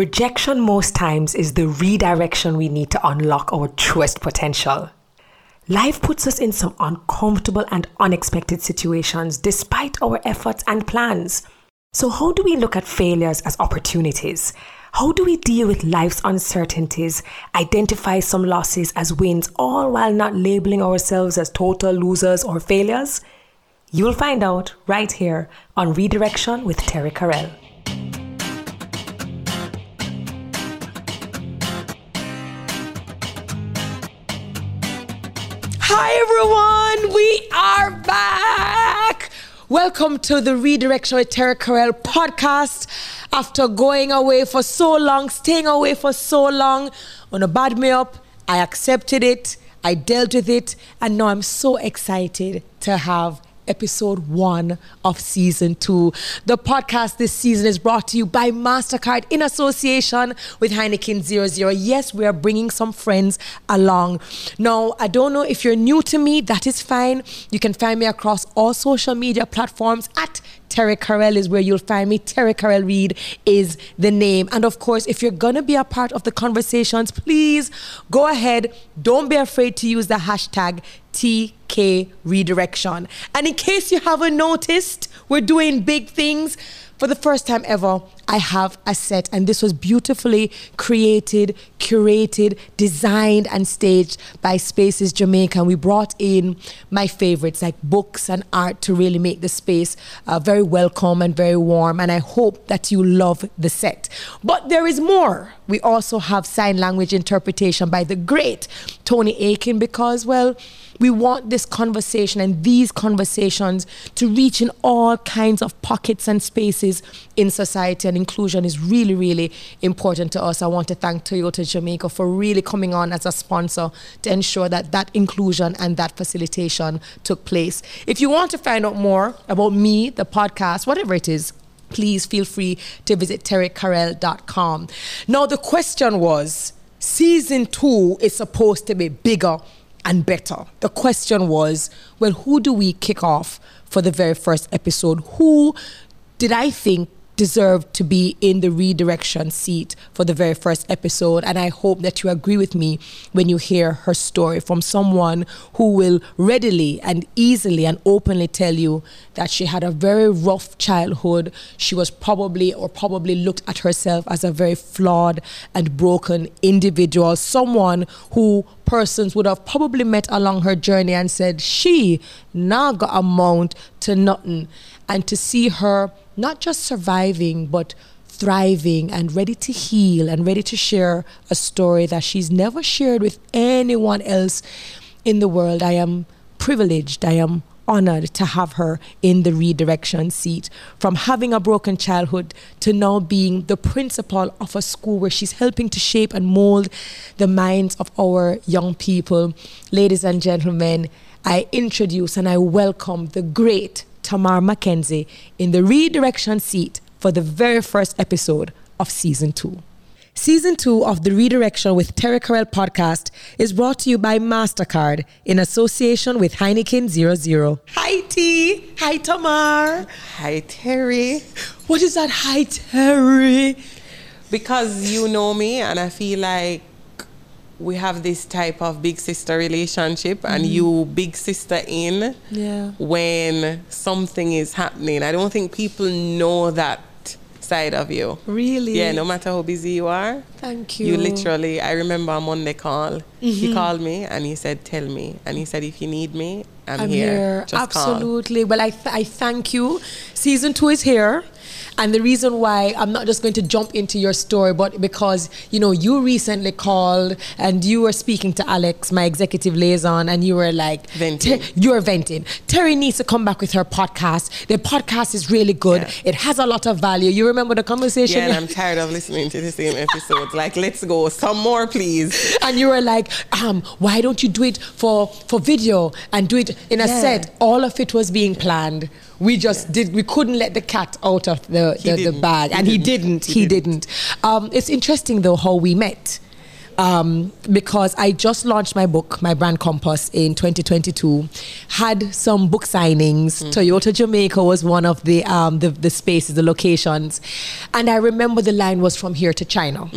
Rejection most times is the redirection we need to unlock our truest potential. Life puts us in some uncomfortable and unexpected situations despite our efforts and plans. So, how do we look at failures as opportunities? How do we deal with life's uncertainties, identify some losses as wins, all while not labeling ourselves as total losers or failures? You'll find out right here on Redirection with Terri-Karelle. Everyone, we are back. Welcome to the Redirection with Terri-Karelle podcast. After going away for so long, staying away for so long, on a bad me up, I accepted it, I dealt with it, and now I'm so excited to have episode one of season two. The podcast this season is brought to you by MasterCard in association with Heineken 00. Yes, we are bringing some friends along. Now, I don't know if you're new to me, that is fine. You can find me across all social media platforms at Terri-Karelle is where you'll find me. Terri-Karelle Reid is the name. And of course, if you're going to be a part of the conversations, please go ahead. Don't be afraid to use the hashtag TK Redirection. And in case you haven't noticed, we're doing big things. For the first time ever, I have a set, and this was beautifully created, curated, designed, and staged by Spaces Jamaica. And we brought in my favorites, like books and art, to really make the space uh, very welcome and very warm. And I hope that you love the set. But there is more. We also have sign language interpretation by the great Tony Aiken, because, well, we want this conversation and these conversations to reach in all kinds of pockets and spaces in society, and inclusion is really, really important to us. I want to thank Toyota Jamaica for really coming on as a sponsor to ensure that that inclusion and that facilitation took place. If you want to find out more about me, the podcast, whatever it is, please feel free to visit terrikarelle.com. Now, the question was season two is supposed to be bigger and better. The question was, well, who do we kick off for the very first episode? Who did I think deserved to be in the redirection seat for the very first episode. And I hope that you agree with me when you hear her story from someone who will readily and easily and openly tell you that she had a very rough childhood. She was probably or probably looked at herself as a very flawed and broken individual, someone who persons would have probably met along her journey and said, She now got amount to nothing. And to see her not just surviving, but thriving and ready to heal and ready to share a story that she's never shared with anyone else in the world. I am privileged. I am honored to have her in the redirection seat from having a broken childhood to now being the principal of a school where she's helping to shape and mold the minds of our young people. Ladies and gentlemen, I introduce and I welcome the great Tamar McKenzie in the redirection seat for the very first episode of season two. Season two of the Redirection with Terri-Karelle podcast is brought to you by MasterCard in association with Heineken 00. Hi, T. Hi, Tamar. Hi, Terri. What is that? Hi, Terri. Because you know me, and I feel like we have this type of big sister relationship and Mm-hmm. you big sister in Yeah. when something is happening. I don't think people know that side of you. Really? Yeah, no matter how busy you are. Thank you. You literally, I remember a Monday call. Mm-hmm. He called me and he said, Tell me. And he said, If you need me, I'm, I'm here. here. Just call. Absolutely. Well, I, th- I thank you. Season two is here. And the reason why I'm not just going to jump into your story, but because, you know, you recently called and you were speaking to Alex, my executive liaison, and you were like, Venting. You're venting. Terri needs to come back with her podcast. The podcast is really good. Yeah. It has a lot of value. You remember the conversation? Yeah, and I'm tired of listening to the same episodes. Like, let's go. Some more, please. and you were like, um, why don't you do it for for video and do it in a Yeah. set? All of it was being planned. We just did. We couldn't let the cat out of the the, the bag, He and he didn't. didn't. He He didn't. Um, it's interesting though how we met. um, because I just launched my book, my brand Compass, in 2022. Had some book signings. Toyota Jamaica was one of the, um, the the spaces, the locations, and I remember the line was from here to China.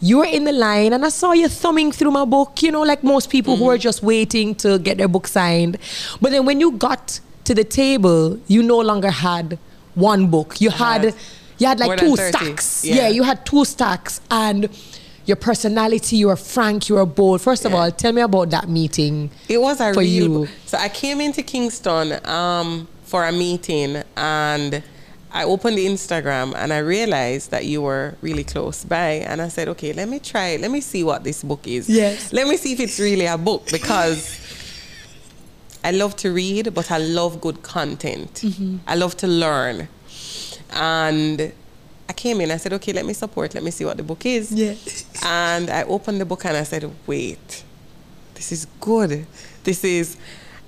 You were in the line, and I saw you thumbing through my book. You know, like most people who are just waiting to get their book signed. But then when you got to the table, you no longer had one book. You had, had you had like two stacks. yeah. yeah, you had two stacks and your personality, you were frank, you were bold. First of Yeah. all, tell me about that meeting. It was a for real. you. So I came into Kingston um, for a meeting and I opened Instagram and I realized that you were really close by. And I said, okay, let me try it. Let me see what this book is. Yes. Let me see if it's really a book because I love to read, but I love good content. Mm-hmm. I love to learn. And I came in, I said, okay, let me support, let me see what the book is. Yeah. And I opened the book and I said, wait, this is good. This is,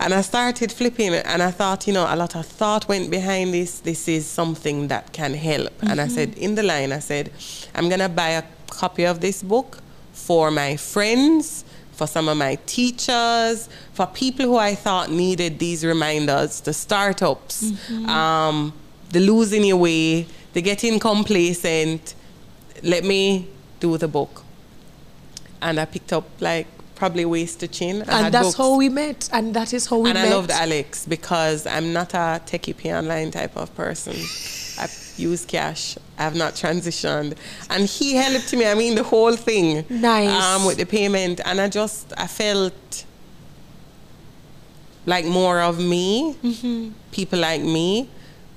and I started flipping and I thought, you know, a lot of thought went behind this. This is something that can help. And I said, in the line, I said, I'm going to buy a copy of this book for my friends, for some of my teachers, for people who I thought needed these reminders, the startups, um, the losing your way, the getting complacent. Let me do the book. And I picked up like probably waist to chin. And that's books. how we met. And that is how we and met. I loved Alex because I'm not a techie pay online type of person. I use cash. I have not transitioned, and he helped me. I mean, the whole thing. Nice. Um, with the payment, and I just I felt like more of me. Mm-hmm. People like me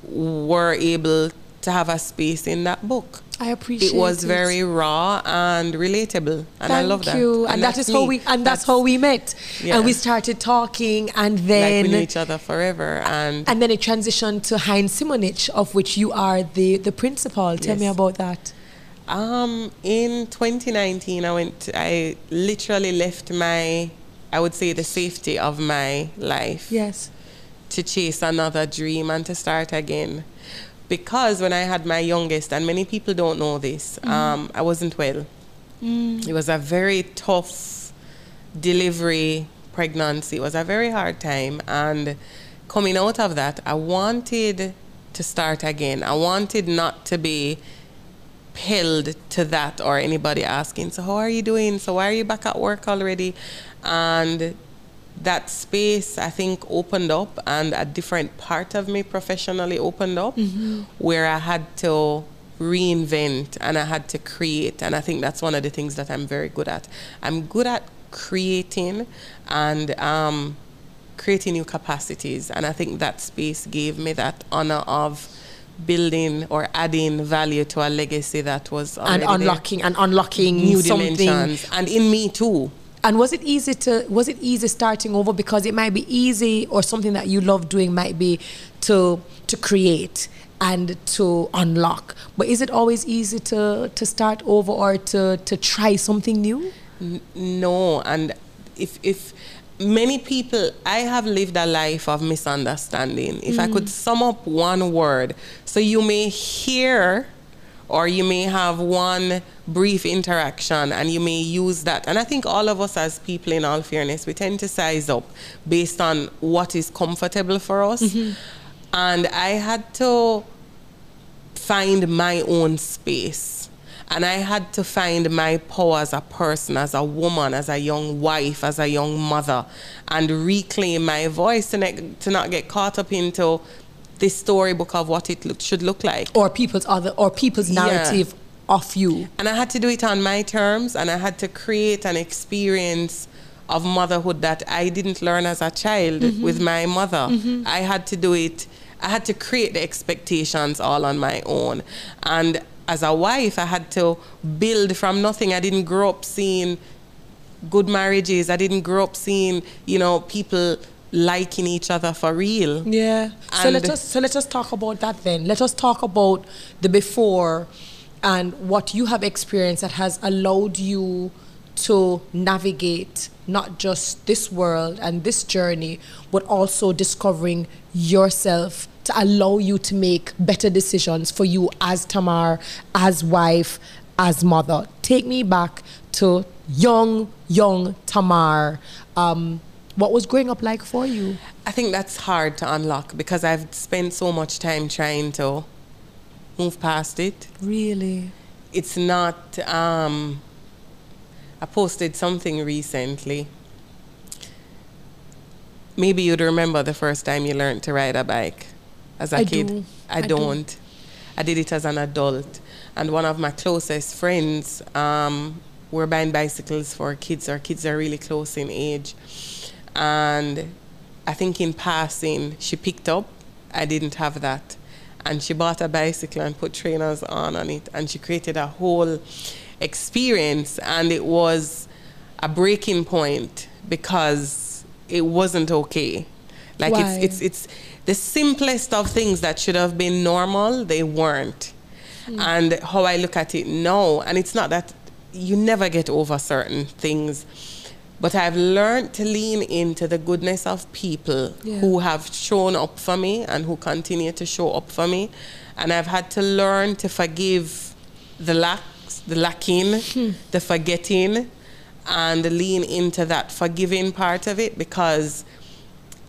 were able to have a space in that book. I appreciate It It was it. very raw and relatable, and I love that. you. And, that that's is how we and that's, how we met. Yeah. And we started talking and like then we knew each other forever, and and then it transitioned to Heinz Simonich, of which you are the, the principal. Tell me about that. Um, in 2019, I went. I literally left my, I would say, the safety of my life Yes. to chase another dream and to start again. Because when I had my youngest, and many people don't know this, um, I wasn't well. It was a very tough delivery, pregnancy. It was a very hard time, and coming out of that, I wanted to start again. I wanted not to be held to that or anybody asking, so how are you doing? So why are you back at work already? And that space I think opened up and a different part of me professionally opened up where I had to reinvent and I had to create and I think that's one of the things that I'm very good at. I'm good at creating and um, creating new capacities and I think that space gave me that honor of building or adding value to a legacy that was And already there. unlocking and unlocking new something. dimensions and in me too. And was it easy to was it easy starting over because it might be easy or something that you love doing might be to to create and to unlock. But is it always easy to to start over or to to try something new? No and if if many people i have lived a life of misunderstanding if i mm. could sum up one word so you may hear or you may have one brief interaction and you may use that. And i think all of us as people in all fairness we tend to size up based on what is comfortable for us. Mm-hmm. And i had to find my own space. And I had to find my power as a person, as a woman, as a young wife, as a young mother, and reclaim my voice to, ne- to not get caught up into this storybook of what it look, should look like. Or people's other or people's Yeah. narrative of you. And I had to do it on my terms, and I had to create an experience of motherhood that I didn't learn as a child mm-hmm. with my mother. Mm-hmm. I had to do it, I had to create the expectations all on my own. And as a wife, I had to build from nothing. I didn't grow up seeing good marriages, I didn't grow up seeing, you know, people liking each other for real. Yeah. So let us so let us talk about that then. Let us talk about the before and what you have experienced that has allowed you to navigate not just this world and this journey, but also discovering yourself to allow you to make better decisions for you as Tamar, as wife, as mother. Take me back to young, young Tamar. Um, what was growing up like for you? I think that's hard to unlock because I've spent so much time trying to move past it. Really? It's not. Um, I posted something recently. Maybe you'd remember the first time you learned to ride a bike as a I kid. do. I, I do. don't. I did it as an adult. And one of my closest friends um, were buying bicycles for kids. Our kids are really close in age. And I think in passing, she picked up. I didn't have that. And she bought a bicycle and put trainers on on it. And she created a whole experience. And it was a breaking point because it wasn't okay. Like Why? it's, it's, it's the simplest of things that should have been normal, they weren't. Hmm. And how I look at it now, and it's not that you never get over certain things, but I've learned to lean into the goodness of people Yeah. who have shown up for me and who continue to show up for me. And I've had to learn to forgive the lacks, the lacking, hmm. the forgetting, and lean into that forgiving part of it because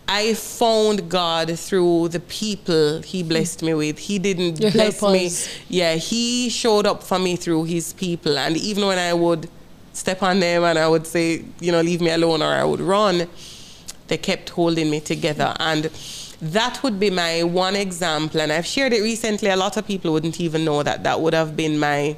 I found God through the people He hmm. blessed me with. He didn't Your bless me. Yeah, He showed up for me through His people. And even when I would step on them and I would say, you know, leave me alone or I would run, they kept holding me together. And that would be my one example. And I've shared it recently. A lot of people wouldn't even know that that would have been my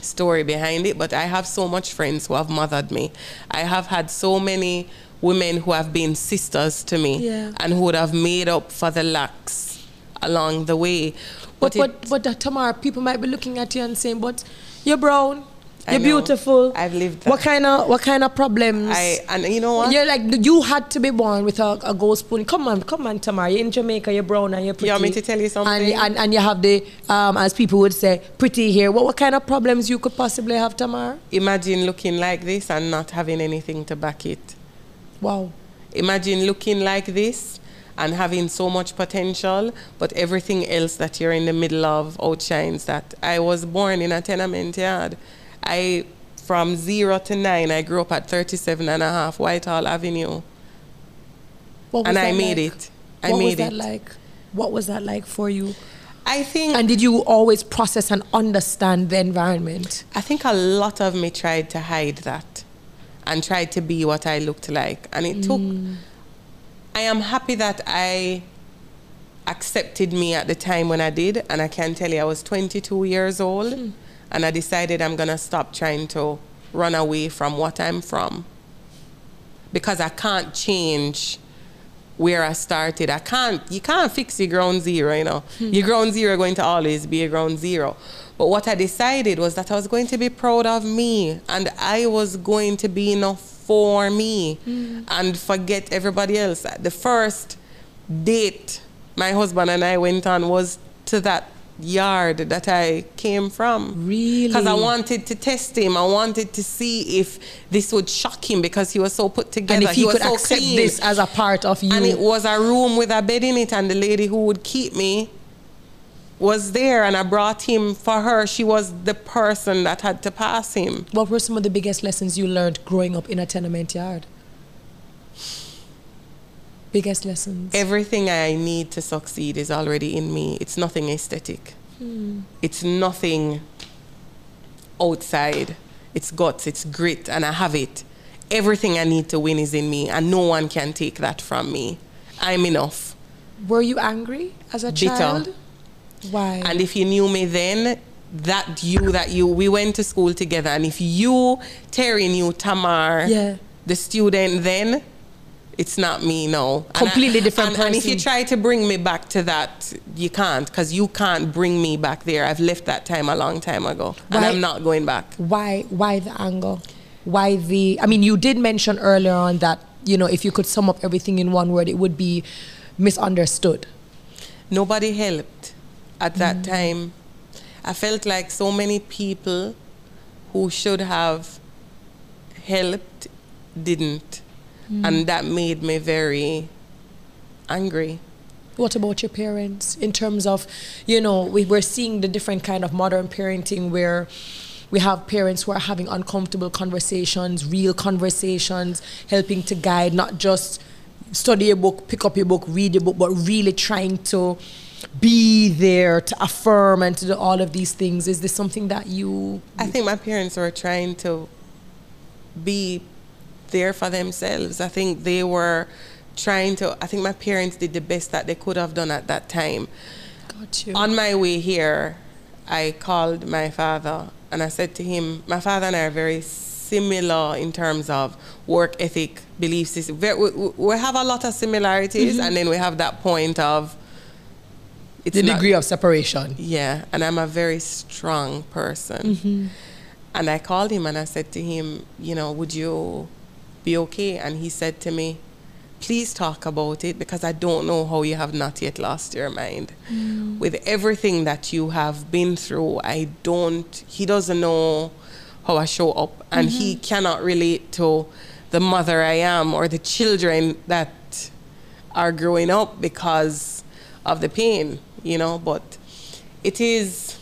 story behind it, but I have so much friends who have mothered me. I have had so many women who have been sisters to me Yeah. and who would have made up for the lacks along the way. But it- but but uh, Tamar, people might be looking at you and saying, "But you're brown, I you're know. beautiful. I've lived that. What kind of what kind of problems? I and you know what? You're like you had to be born with a, a gold spoon. Come on, come on, Tamara. You're in Jamaica. You're brown and you're pretty. You want me to tell you something? And and, and you have the um, as people would say, pretty hair. What what kind of problems you could possibly have, Tamara? Imagine looking like this and not having anything to back it. Wow. Imagine looking like this and having so much potential, but everything else that you're in the middle of outshines that. I was born in a tenement yard. I, from zero to nine, I grew up at 37 and a half Whitehall Avenue. What And I made like? it. I what was made that it. like? What was that like for you? I think And did you always process and understand the environment? I think a lot of me tried to hide that and tried to be what I looked like. And it took, mm. I am happy that I accepted me at the time when I did. And I can tell you, I was 22 years old hmm. And I decided I'm going to stop trying to run away from what I'm from because I can't change where I started. I can't, you can't fix your ground zero, you know. Hmm. Your ground zero going to always be a ground zero. But what I decided was that I was going to be proud of me and I was going to be enough for me hmm. and forget everybody else. The first date my husband and I went on was to that yard that I came from. Really? Because I wanted to test him. I wanted to see if this would shock him because he was so put together. And if he, was could so accept clean. this as a part of you. And it was a room with a bed in it, and the lady who would keep me was there, and I brought him for her. She was the person that had to pass him. what were some of the biggest lessons you learned growing up in a tenement yard? Biggest lessons. Everything I need to succeed is already in me. It's nothing aesthetic. Hmm. It's nothing outside. It's guts, it's grit, and I have it. Everything I need to win is in me, and no one can take that from me. I'm enough. Were you angry as a Bitter. child? Why? And if you knew me then, that you that you we went to school together, and if you Terri knew Tamar, Yeah. the student then, it's not me. And Completely I- different and, and if you try to bring me back to that, you can't, because you can't bring me back there. I've left that time a long time ago, and I'm not going back. why why the anger? Why the I mean you did mention earlier on that, you know, if you could sum up everything in one word, it would be misunderstood. Nobody helped at that mm. time. I felt like so many people who should have helped didn't. Mm. And that made me very angry. What about your parents in terms of, you know, we were seeing the different kind of modern parenting where we have parents who are having uncomfortable conversations, real conversations, helping to guide, not just study a book, pick up your book, read your book, but really trying to be there to affirm and to do all of these things. Is this something that you? I think my parents were trying to be there for themselves. I think they were trying to, I think my parents did the best that they could have done at that time. Got you. On my way here, I called my father and I said to him, my father and I are very similar in terms of work ethic, belief system. We, have a lot of similarities, Mm-hmm. and then we have that point of it's the not- degree of separation. yeah, and I'm a very strong person. Mm-hmm. And I called him and I said to him, you know, would you be okay? And he said to me, please talk about it because I don't know how you have not yet lost your mind. Mm. With everything that you have been through, I don't, he doesn't know how I show up and he mm-hmm. cannot relate to the mother I am or the children that are growing up because of the pain, you know, but it is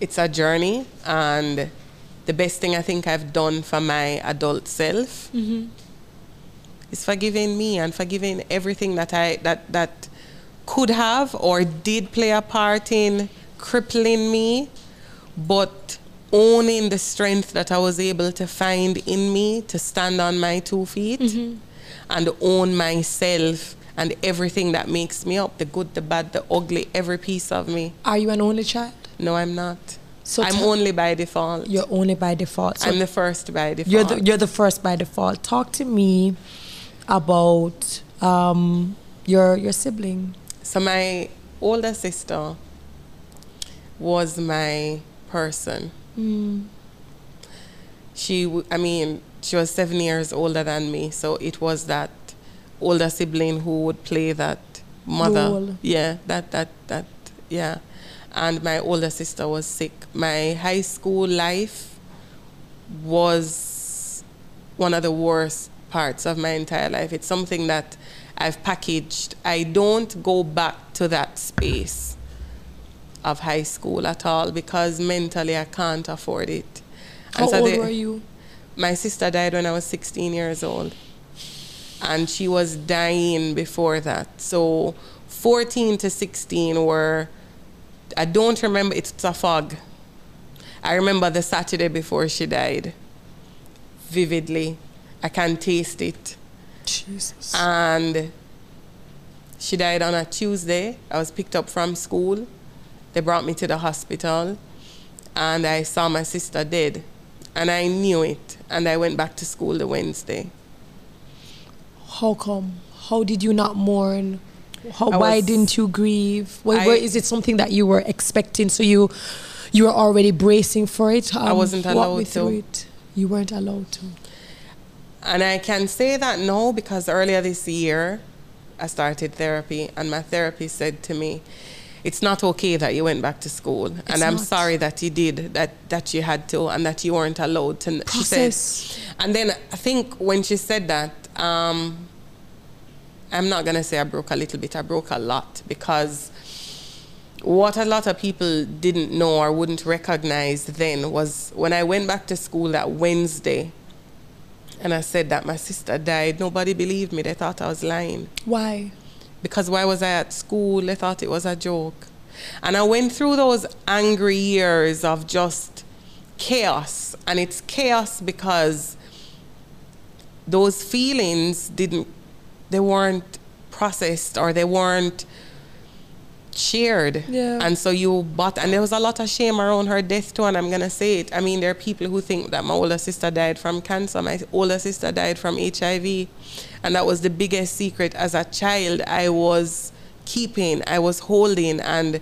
it's a journey and the best thing I think I've done for my adult self mm-hmm. is forgiving me and forgiving everything that I that that could have or did play a part in crippling me, but owning the strength that I was able to find in me to stand on my two feet mm-hmm. and own myself and everything that makes me up the good, the bad, the ugly, every piece of me. Are you an only child? No, I'm not. So I'm only by default. You're only by default. So I'm the first by default. You're the, you're the first by default. Talk to me about um, your your sibling. So my older sister was my person. She, w- I mean, she was seven years older than me, so it was that older sibling who would play that mother. Role. Yeah, that that that yeah. And my older sister was sick. My high school life was one of the worst parts of my entire life. It's something that I've packaged. I don't go back to that space of high school at all because mentally I can't afford it. How so old the- were you? My sister died when I was 16 years old. And she was dying before that. So 14 to 16 were, I don't remember, it's a fog. I remember the Saturday before she died vividly. I can taste it. Jesus. And she died on a Tuesday. I was picked up from school. They brought me to the hospital. And I saw my sister dead. And I knew it. And I went back to school the Wednesday. How come? How did you not mourn? How, I why was- didn't you grieve? Why, I- why- is it something that you were expecting? So you you were already bracing for it. Um, wasn't allowed to. it. You weren't allowed to. And I can say that now because earlier this year, I started therapy, and my therapist said to me, "It's not okay that you went back to school, and I'm not. sorry that you did that. That you had to, and that you weren't allowed to." She said, Process. and then I think when she said that, um, I'm not gonna say I broke a little bit. I broke a lot because what a lot of people didn't know or wouldn't recognize then was when I went back to school that Wednesday and I said that my sister died, nobody believed me. They thought I was lying. Why? Because why was I at school? They thought it was a joke. And I went through those angry years of just chaos. And it's chaos because those feelings didn't, they weren't processed or they weren't shared. Yeah. And so you bought, and there was a lot of shame around her death too, and I'm gonna say it. I mean, there are people who think that my older sister died from cancer, my older sister died from HIV, and that was the biggest secret as a child I was keeping, I was holding, and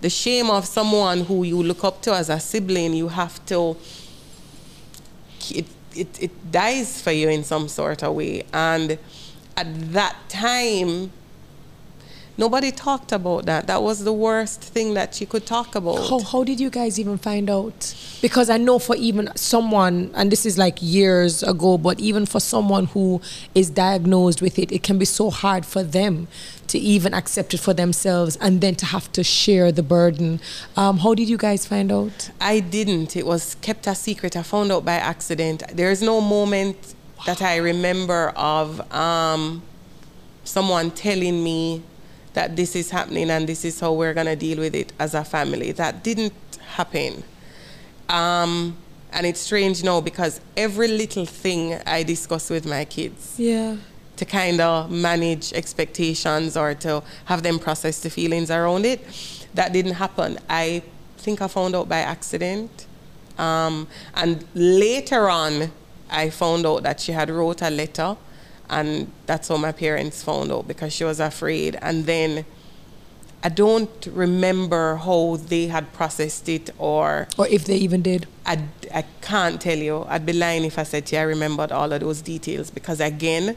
the shame of someone who you look up to as a sibling, you have to, it, it, it dies for you in some sort of way. And at that time, nobody talked about that. That was the worst thing that you could talk about. How, how did you guys even find out? Because I know for even someone, and this is like years ago, but even for someone who is diagnosed with it, it can be so hard for them to even accept it for themselves and then to have to share the burden. Um, how did you guys find out? I didn't. It was kept a secret. I found out by accident. There is no moment that I remember of um, someone telling me that this is happening and this is how we're going to deal with it as a family. That didn't happen. Um, and it's strange now because every little thing I discuss with my kids Yeah. to kind of manage expectations or to have them process the feelings around it. That didn't happen. I think I found out by accident. Um, and later on, I found out that she had wrote a letter, and that's how my parents found out because she was afraid. And then I don't remember how they had processed it or Or if they even did. I, I can't tell you. I'd be lying if I said to you I remembered all of those details because again,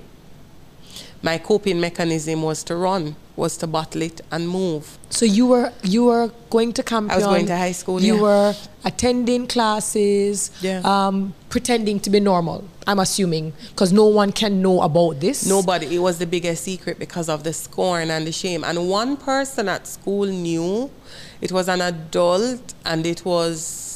my coping mechanism was to run, was to bottle it and move. So you were you were going to Campion. going to high school, You yeah. were attending classes. Yeah. Um, pretending to be normal. I'm assuming because no one can know about this. Nobody, it was the biggest secret because of the scorn and the shame. And one person at school knew it was an adult and it was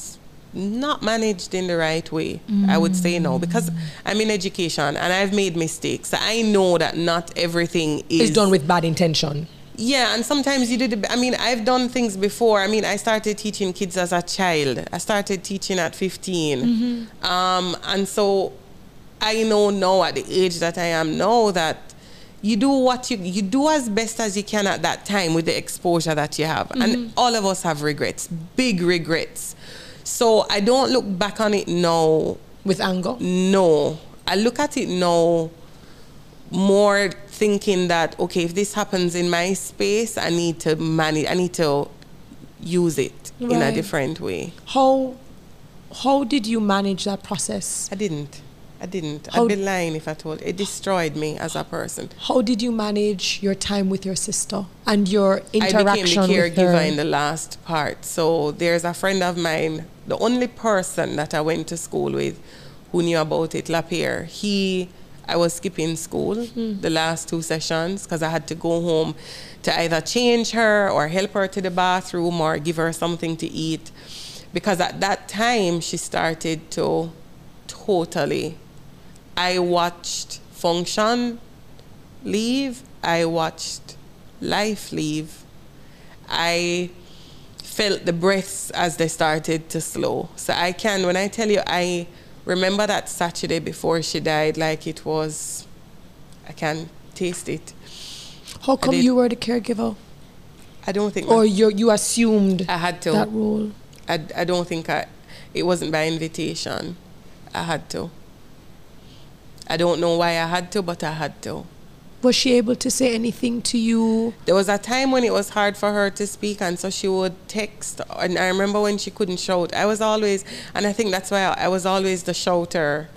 not managed in the right way. I would say no mm. because I'm in education and I've made mistakes. I know that not everything is It's done with bad intention. Yeah, and sometimes you did. I mean, I've done things before. I mean, I started teaching kids as a child. I started teaching at 15, mm-hmm. um, and so I know now at the age that I am now that you do what you you do as best as you can at that time with the exposure that you have, and mm-hmm. all of us have regrets, big regrets. So I don't look back on it now With anger. no, I look at it now more thinking that okay, if this happens in my space, I need to manage. I need to use it in a different way. How how did you manage that process? I didn't. I didn't. How- I'd be lying if I told. It destroyed me as a person. How did you manage your time with your sister and your interaction I became the caregiver in the last part. So there's a friend of mine, the only person that I went to school with who knew about it, Lapierre. He, I was skipping school hmm. the last two sessions because I had to go home to either change her or help her to the bathroom or give her something to eat. Because at that time, she started to totally. I watched function leave. I watched life leave. I felt the breaths as they started to slow. So I can, when I tell you, I remember that Saturday before she died, like it was, I can taste it. How come you were the caregiver? I don't think Or you you assumed I had to. that role? I, I don't think I, it wasn't by invitation. I had to. I don't know why I had to, but I had to. Was she able to say anything to you? There was a time when it was hard for her to speak, and so she would text. And I remember when she couldn't shout. I was always, and I think that's why I, was always the shouter.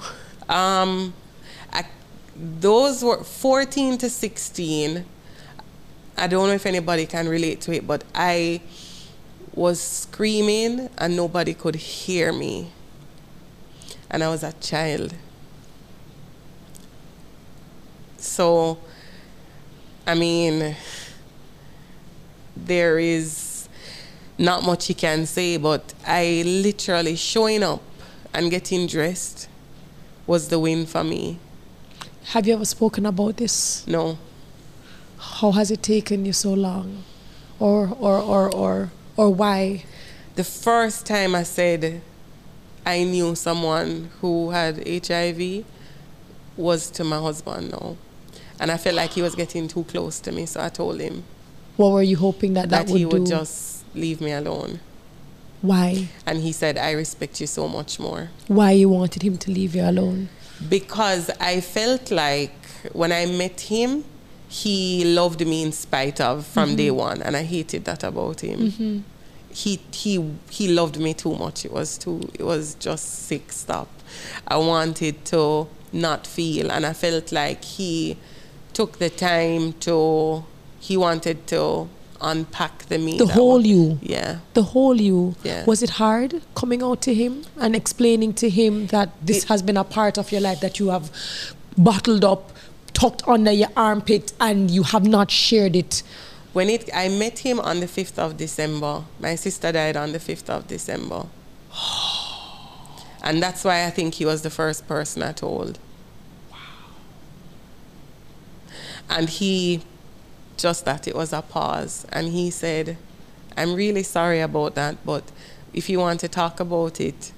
Um, I, those were 14 to 16. I don't know if anybody can relate to it, but I was screaming and nobody could hear me. And I was a child. So, I mean, there is not much you can say, but I literally showing up and getting dressed was the win for me. Have you ever spoken about this? No. How has it taken you so long? Or or or or or why? The first time I said I knew someone who had HIV was to my husband now. And I felt like he was getting too close to me, so I told him What were you hoping that that, that, would he would do? just leave me alone. Why? And he said, I respect you so much more. Why you wanted him to leave you alone? Because I felt like when I met him, he loved me in spite of from mm-hmm. day one, and I hated that about him. Mm-hmm. He he he loved me too much. It was too. It was just sick stuff. I wanted to not feel, and I felt like he took the time to he wanted to unpack the me. The whole you. Yeah. The whole you. Yeah. Was it hard coming out to him and explaining to him that this It- has been a part of your life that you have bottled up, tucked under your armpit, and you have not shared it? When it, I met him on the 5th of December. My sister died on the 5th of December. And that's why I think he was the first person I told. And he, just that, it was a pause. And he said, I'm really sorry about that, but if you want to talk about it,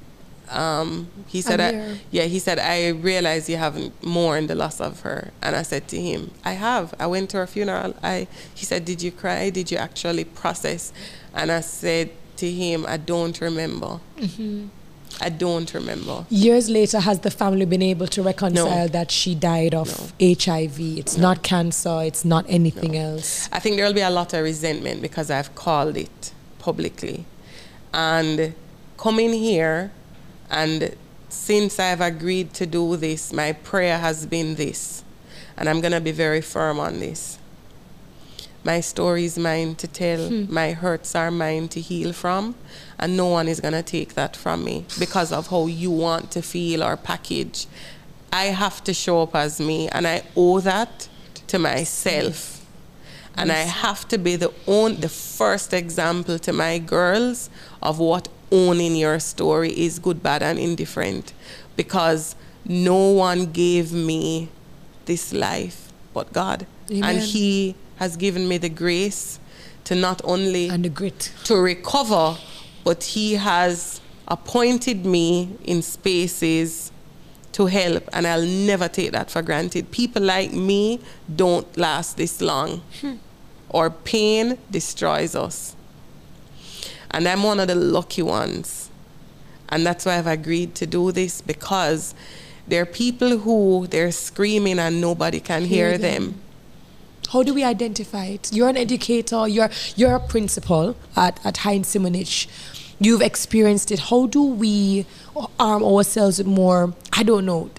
um, he said, I, yeah, he said, I realize you haven't mourned the loss of her. And I said to him, I have. I went to her funeral. I, he said, Did you cry? Did you actually process? And I said to him, I don't remember. Mm-hmm. I don't remember. Years later, has the family been able to reconcile No. that she died of HIV? It's not cancer, it's not anything else. I think there will be a lot of resentment because I've called it publicly. And coming here, and since I've agreed to do this, my prayer has been this. And I'm going to be very firm on this. My story is mine to tell, hmm. my hurts are mine to heal from, and no one is going to take that from me because of how you want to feel or package. I have to show up as me, and I owe that to myself. And I have to be the own the first example to my girls of what owning your story is good, bad, and indifferent. Because no one gave me this life but God. Amen. And He has given me the grace to not only And the grit. to recover, but He has appointed me in spaces to help, and I'll never take that for granted. People like me don't last this long, hmm. or pain destroys us. And I'm one of the lucky ones. And that's why I've agreed to do this because there are people who they're screaming and nobody can hear, Hear them. them. How do we identify it? You're an educator, you're, you're a principal at, at Heinz Simonich. You've experienced it. How do we arm ourselves with more, I don't know,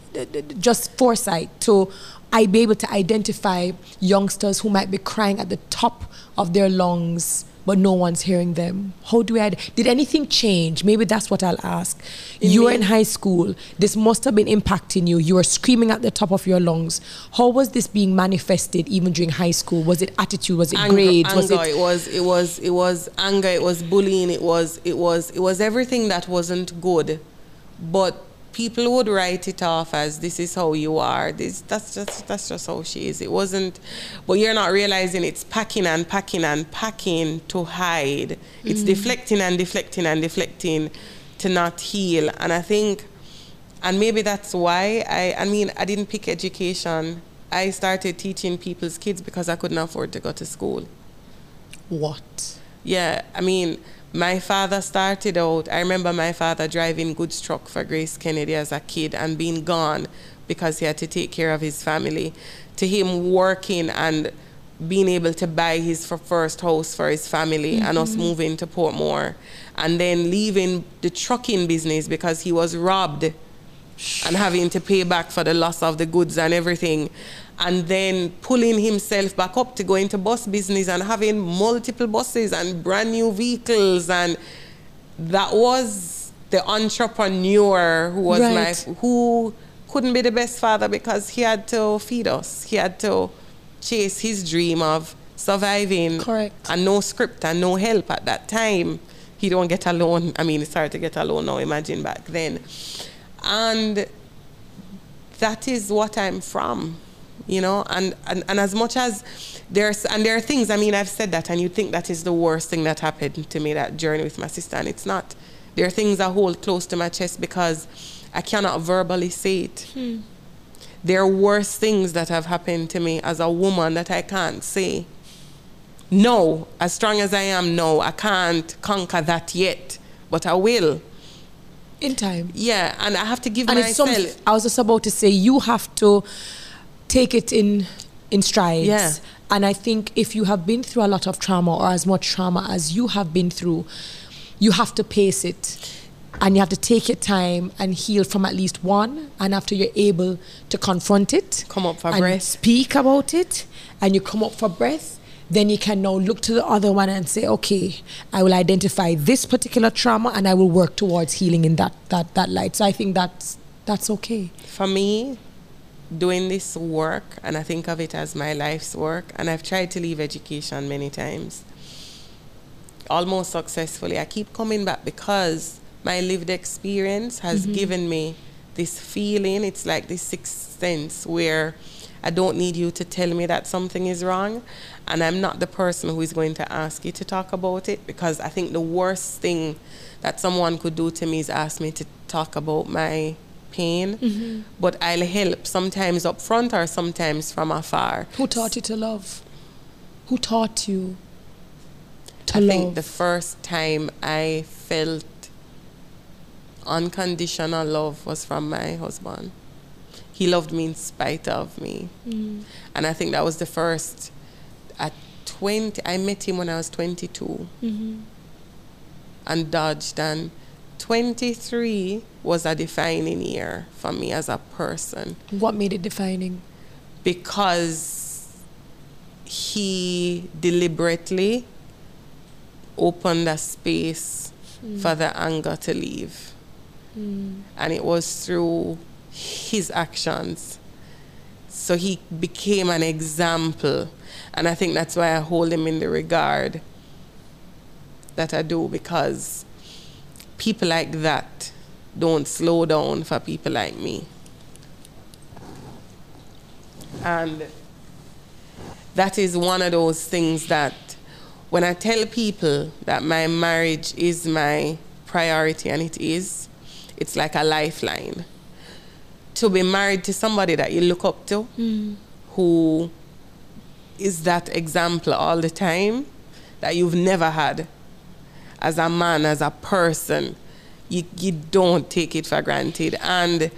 just foresight to I be able to identify youngsters who might be crying at the top of their lungs, but no one's hearing them? How do we, id- did anything change? Maybe that's what I'll ask. You You were in high school. This must have been impacting you. You were screaming at the top of your lungs. How was this being manifested even during high school? Was it attitude? Was it anger, grades? anger. was it it was it was it was anger. It was bullying. It was it was it was everything that wasn't good, but people would write it off as this is how you are. This that's just that's just how she is. It wasn't, but you're not realizing it's packing and packing and packing to hide. It's mm. deflecting and deflecting and deflecting to not heal. And I think and maybe that's why I I mean I didn't pick education. I started teaching people's kids because I couldn't afford to go to school. what? Yeah, I mean, my father started out. I remember my father driving goods truck for Grace Kennedy as a kid and being gone because he had to take care of his family. To him working and being able to buy his first house for his family and us mm-hmm. moving to Portmore and then leaving the trucking business because he was robbed and having to pay back for the loss of the goods and everything and then pulling himself back up to go into bus business and having multiple buses and brand new vehicles. And that was the entrepreneur who was Right. my who couldn't be the best father because he had to feed us. He had to chase his dream of surviving. Correct. and no script and no help at that time. He don't get a loan. I mean it's hard to get a loan now imagine back then. And that is what I'm from, you know. And, and and as much as there's and there are things. I mean, I've said that, and you think that is the worst thing that happened to me that journey with my sister, and it's not. There are things I hold close to my chest because I cannot verbally say it. Hmm. There are worse things that have happened to me as a woman that I can't say. No, as strong as I am, no, I can't conquer that yet, but I will. In time. Yeah, and I have to give And it's myself. I was just about to say you have to take it in in strides. Yeah. And I think if you have been through a lot of trauma or as much trauma as you have been through, you have to pace it. And you have to take your time and heal from at least one. And after you're able to confront it, Come up for breath. speak about it, and you come up for breath, then you can now look to the other one and say, okay, I will identify this particular trauma and I will work towards healing in that that that light. So I think that's that's okay. For me, doing this work, and I think of it as my life's work, and I've tried to leave education many times, almost successfully. I keep coming back because my lived experience has Mm-hmm. given me this feeling. It's like this sixth sense where I don't need you to tell me that something is wrong. And I'm not the person who is going to ask you to talk about it because I think the worst thing that someone could do to me is ask me to talk about my pain. Mm-hmm. But I'll help sometimes up front or sometimes from afar. Who taught you to love? Who taught you to I love? think the first time I felt unconditional love was from my husband. He loved me in spite of me. Mm. And I think that was the first at 20 I met him when I was 22 Mm-hmm. and dodged and 23 was a defining year for me as a person what made it defining? because he deliberately opened a space hmm. for the anger to leave. Hmm. And it was through his actions. So he became an example. And I think that's why I hold him in the regard that I do because people like that don't slow down for people like me. And that is one of those things that when I tell people that my marriage is my priority, and it is, it's like a lifeline. To be married to somebody that you look up to, hmm. who is that example all the time that you've never had as a man, as a person, you, you don't take it for granted. And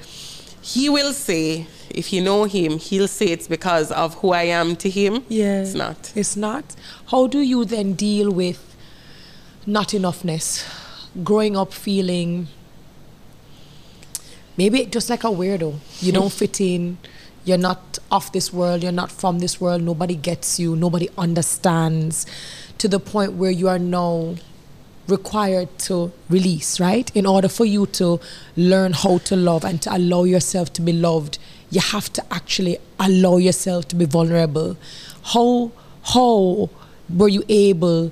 he will say, if you know him, he'll say it's because of who I am to him. Yeah. It's not. It's not. How do you then deal with not enoughness? Growing up feeling maybe just like a weirdo. You don't fit in. You're not of this world. You're not from this world. Nobody gets you. Nobody understands to the point where you are now required to release, right? In order for you to learn how to love and to allow yourself to be loved, you have to actually allow yourself to be vulnerable. How how were you able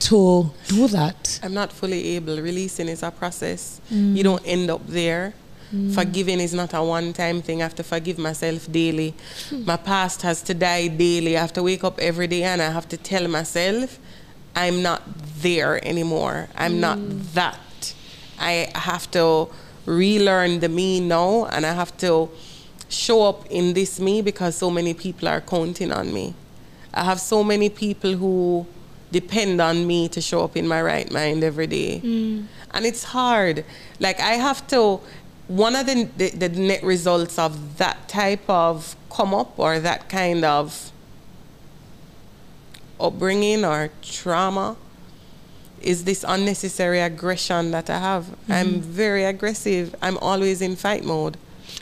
to do that? I'm not fully able. Releasing is a process. Mm. You don't end up there. Mm. Forgiving is not a one time thing. I have to forgive myself daily. Hmm. My past has to die daily. I have to wake up every day and I have to tell myself, I'm not there anymore. I'm not mm. that. I have to relearn the me now and I have to show up in this me because so many people are counting on me. I have so many people who depend on me to show up in my right mind every day. Mm. And it's hard. Like I have to one of the, the the net results of that type of come up or that kind of upbringing or trauma is this unnecessary aggression that I have. I'm mm-hmm. very aggressive. I'm always in fight mode.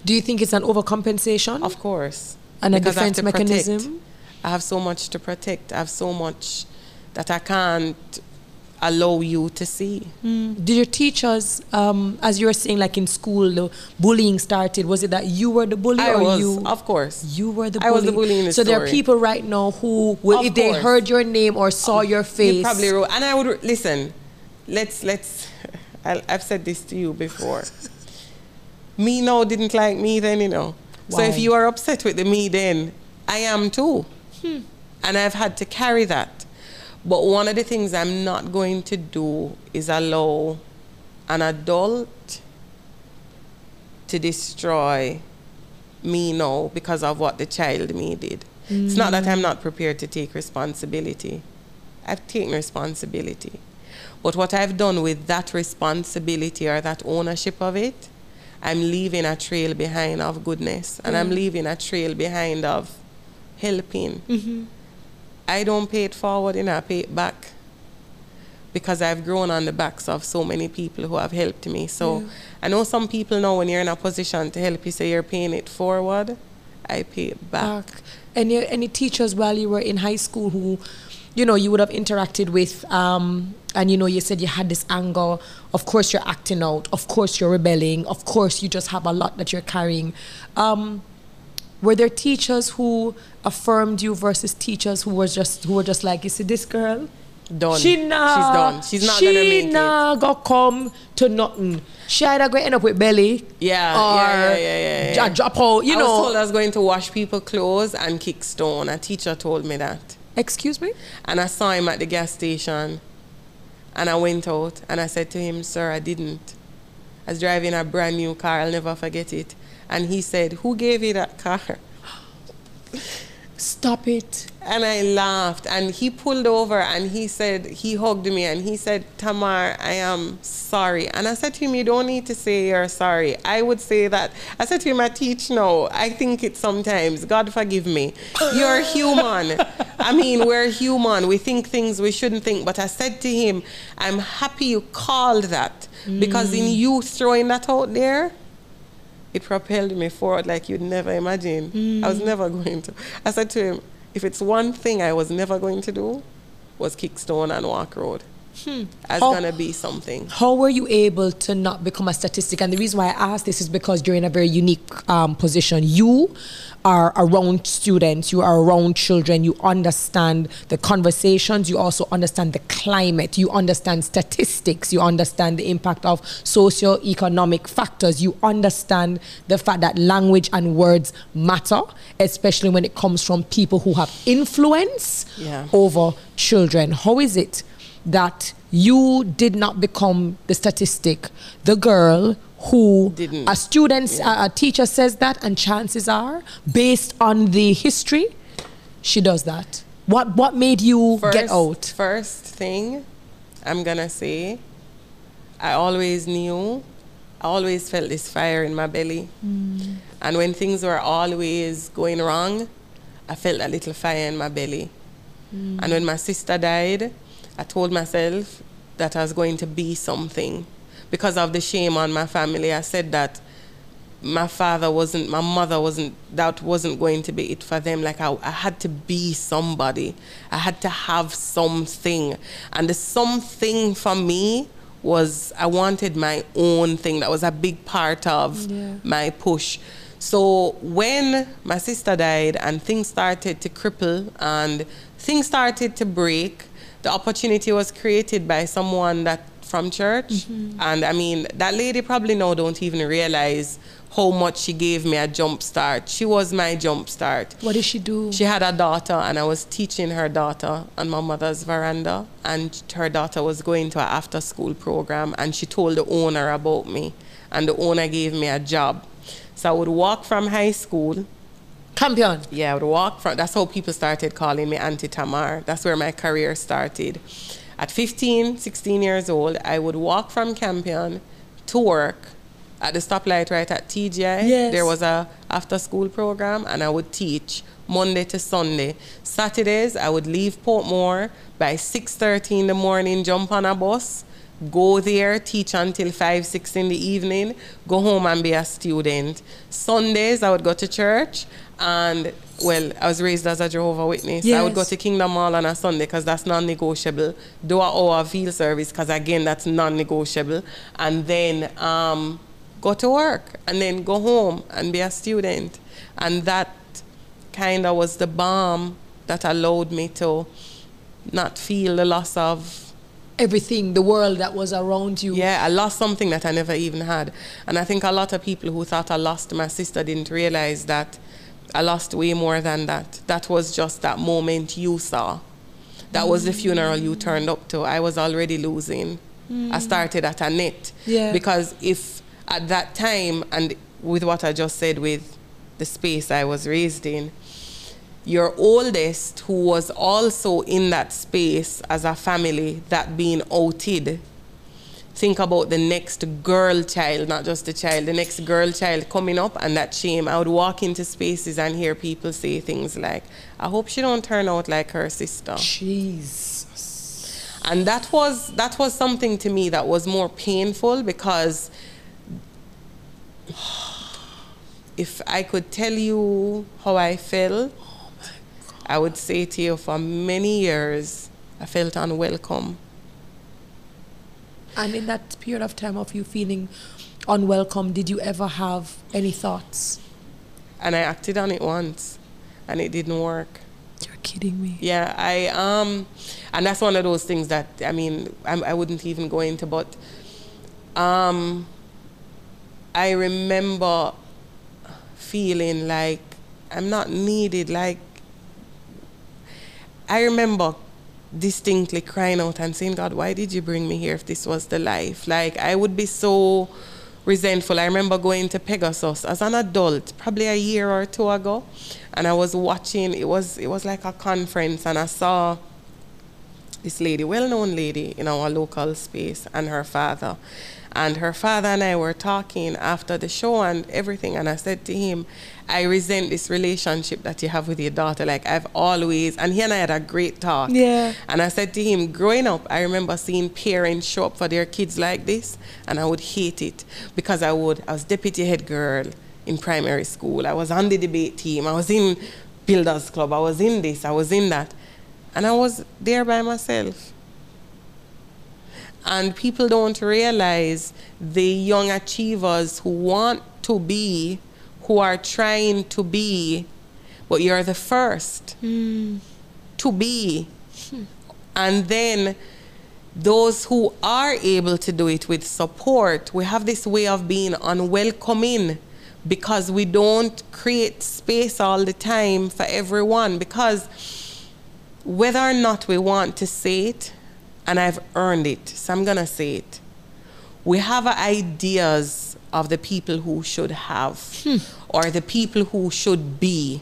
Do you think it's an overcompensation? Of course. And a Because I defense to protect. mechanism? I have so much to protect. I have so much that I can't allow you to see. Did your teachers, um, as you were saying, like in school, the bullying started? Was it that you were the bully, I or was, you? of course. You were the I bully. was the bully in the so there are people right now who, will, if they heard your name or saw your face, You probably wrote, and I would listen. Let's let's. I, I've said this to you before. me now didn't like me then, you know. So if you are upset with the me then, I am too, Hmm. and I've had to carry that. But one of the things I'm not going to do is allow an adult to destroy me now because of what the child me did. It's not that I'm not prepared to take responsibility. I've taken responsibility. But what I've done with that responsibility or that ownership of it, I'm leaving a trail behind of goodness and I'm mm. leaving a trail behind of helping. Mm-hmm. I don't pay it forward and I pay it back because I've grown on the backs of so many people who have helped me. So I know some people know when you're in a position to help you say you're paying it forward. I pay it back. back. Any any teachers while you were in high school who, you know, you would have interacted with, um, and you know, you said you had this anger. Of course, you're acting out. Of course, you're rebelling. Of course, you just have a lot that you're carrying. Um, were there teachers who affirmed you versus teachers who were just who were just like, you see, this girl, Done. she nah, She's done. She's not she gonna make it. She nah it. go come to nothing. She either to end up with belly, Yeah, or yeah, yeah, yeah, yeah, yeah. drop out. You I know, was told I was going to wash people clothes and kick stone. A teacher told me that. excuse me. And I saw him at the gas station. And I went out and I said to him, Sir, I didn't. I was driving a brand new car, I'll never forget it. And he said, Who gave you that car? Stop it. And I laughed. And he pulled over and he said, he hugged me and he said, Tamar, I am sorry. And I said to him, You don't need to say you're sorry. I would say that. I said to him, I teach now. I think it sometimes. God forgive me. You're human. I mean, we're human. We think things we shouldn't think. But I said to him, I'm happy you called that because in mm. you throwing that out there, it propelled me forward like you'd never imagine. I was mm. never going to. I said to him, if it's one thing I was never going to do, was kick stone and walk road. Was How- gonna be something. How were you able to not become a statistic? And the reason why I ask this is because you're in a very unique um, position. You are around students, you are around children, you understand the conversations, you also understand the climate, you understand statistics, you understand the impact of socio-economic factors, you understand the fact that language and words matter, especially when it comes from people who have influence Yeah. over children. How is it that you did not become the statistic, the girl who Didn't. a student, a, a teacher says that, and chances are, based on the history, she does that. What what made you get out? First thing I'm gonna say, I always knew, I always felt this fire in my belly. Mm. And when things were always going wrong, I felt a little fire in my belly. Mm. And when my sister died, I told myself that I was going to be something. Because of the shame on my family, I said that my father wasn't, my mother wasn't, that wasn't going to be it for them. Like I, I had to be somebody. I had to have something. And the something for me was I wanted my own thing. That was a big part of Yeah. my push. So when my sister died and things started to cripple and things started to break, the opportunity was created by someone that from church. Mm-hmm. And I mean, that lady probably now don't even realize how much she gave me a jump start. She was my jump start. What did she do? She had a daughter, and I was teaching her daughter on my mother's veranda. And her daughter was going to an after school program, and she told the owner about me. And the owner gave me a job. So I would walk from high school. Campion. Yeah, I would walk from, that's how people started calling me Auntie Tamar. That's where my career started. At 15, 16 years old, I would walk from Campion to work at the stoplight right at TGI. Yes. There was a after school program and I would teach Monday to Sunday. Saturdays I would leave Portmore by 6:30 in the morning, jump on a bus, go there, teach until 5, 6 in the evening, go home and be a student. Sundays I would go to church and well, I was raised as a Jehovah Witness. I would go to Kingdom Hall on a Sunday because that's non-negotiable. Do an hour field service because again that's non-negotiable, and then um, go to work and then go home and be a student, and that kind of was the balm that allowed me to not feel the loss of Everything, the world that was around you. yeah, I lost something that I never even had. And I think a lot of people who thought I lost my sister didn't realize that I lost way more than that. That was just that moment you saw. That was the funeral you turned up to. I was already losing. I mm. started at a net. Yeah. Because if at that time, and with what I just said with the space I was raised in, your oldest, who was also in that space as a family, that being outed, think about the next girl child, not just the child, the next girl child coming up and that shame. I would walk into spaces and hear people say things like, I hope she don't turn out like her sister. Jesus. And that was that was something to me that was more painful because if I could tell you how I felt, oh I would say to you for many years, I felt unwelcome. And in that period of time of you feeling unwelcome, did you ever have any thoughts? And I acted on it once, and it didn't work. You're kidding me. Yeah, I um, and that's one of those things that I mean I would not even go into, but um, I remember feeling like I'm not needed. Like I remember distinctly crying out and saying, God, why did you bring me here if this was the life? Like, I would be so resentful. I remember going to Pegasus as an adult, probably a year or two ago, and I was watching, it was, it was like a conference, and I saw this lady, well known lady in our local space, and her father. And her father and I were talking after the show and everything, and I said to him, I resent this relationship that you have with your daughter. Like I've always, and he and I had a great talk. Yeah. And I said to him, growing up, I remember seeing parents show up for their kids like this, and I would hate it because I would. I was deputy head girl in primary school. I was on the debate team. I was in builders club. I was in this. I was in that, and I was there by myself. And people don't realize the young achievers who want to be, who are trying to be, but you're the first Mm. to be. And then those who are able to do it with support, we have this way of being unwelcoming because we don't create space all the time for everyone. Because whether or not we want to say it, and I've earned it, so I'm gonna say it. We have ideas of the people who should have, hmm. or the people who should be,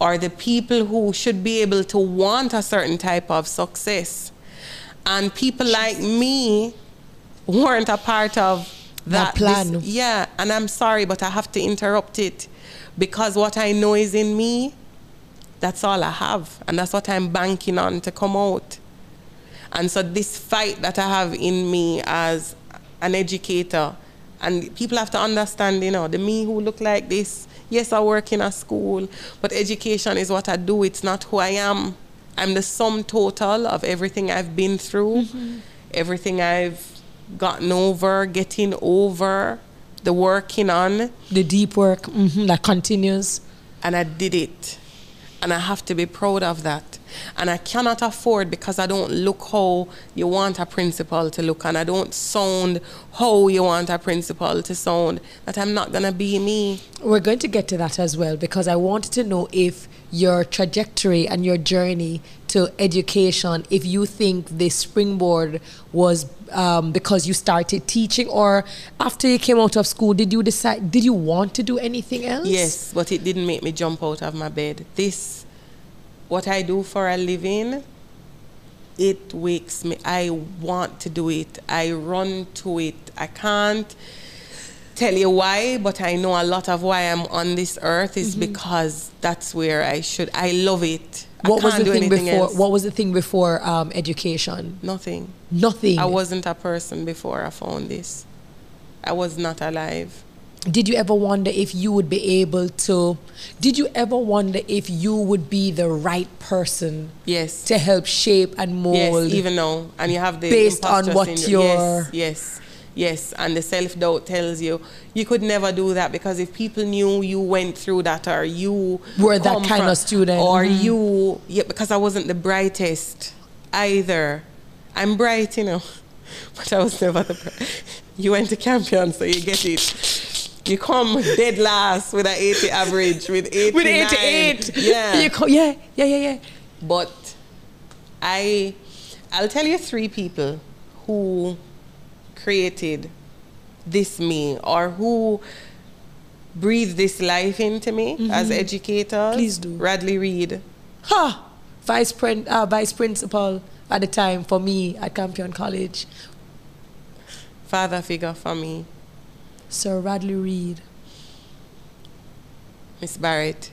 or the people who should be able to want a certain type of success. And people like me weren't a part of That that, plan. this- yeah, and I'm sorry, but I have to interrupt it because what I know is in me, that's all I have. And that's what I'm banking on to come out. And so this fight that I have in me as an educator, and people have to understand, you know, the me who look like this, yes, I work in a school, but education is what I do. It's not who I am. I'm the sum total of everything I've been through, everything I've gotten over, getting over, the working on The deep work mhm, that continues. and I did it. And I have to be proud of that. And I cannot afford because I don't look how you want a principal to look and I don't sound how you want a principal to sound, that I'm not going to be me. We're going to get to that as well because I wanted to know if your trajectory and your journey to education, if you think this springboard was um, because you started teaching or after you came out of school, did you decide, did you want to do anything else? Yes, but it didn't make me jump out of my bed. This, what I do for a living, it wakes me. I want to do it. I run to it. I can't tell you why, but I know a lot of why I'm on this earth is because that's where I should. I love it. Mm-hmm. What I was can't the do thing anything before? else. What was the thing before um, education? Nothing. Nothing. I wasn't a person before I found this. I was not alive. Did you ever wonder if you would be able to? Did you ever wonder if you would be the right person Yes. to help shape and mold? Yes, even now, and you have the Based on what syndrome. you're- yes, yes, yes, and the self doubt tells you you could never do that because if people knew you went through that or you Were that kind of student, or mhm. you yeah because I wasn't the brightest either. I'm bright, you know, but I was never the. Bri- you went to Campion, so you get it. You come dead last with an 80 average, with 89. With 88. Yeah. You co- yeah, yeah, yeah, yeah. But I, I'll tell you three people who created this me or who breathed this life into me as educators. Mm-hmm. Please do. Radley Reed. Ha! Vice, prin- uh, vice principal at the time for me at Campion College, Father figure for me. Sir Radley Reed. Miss Barrett.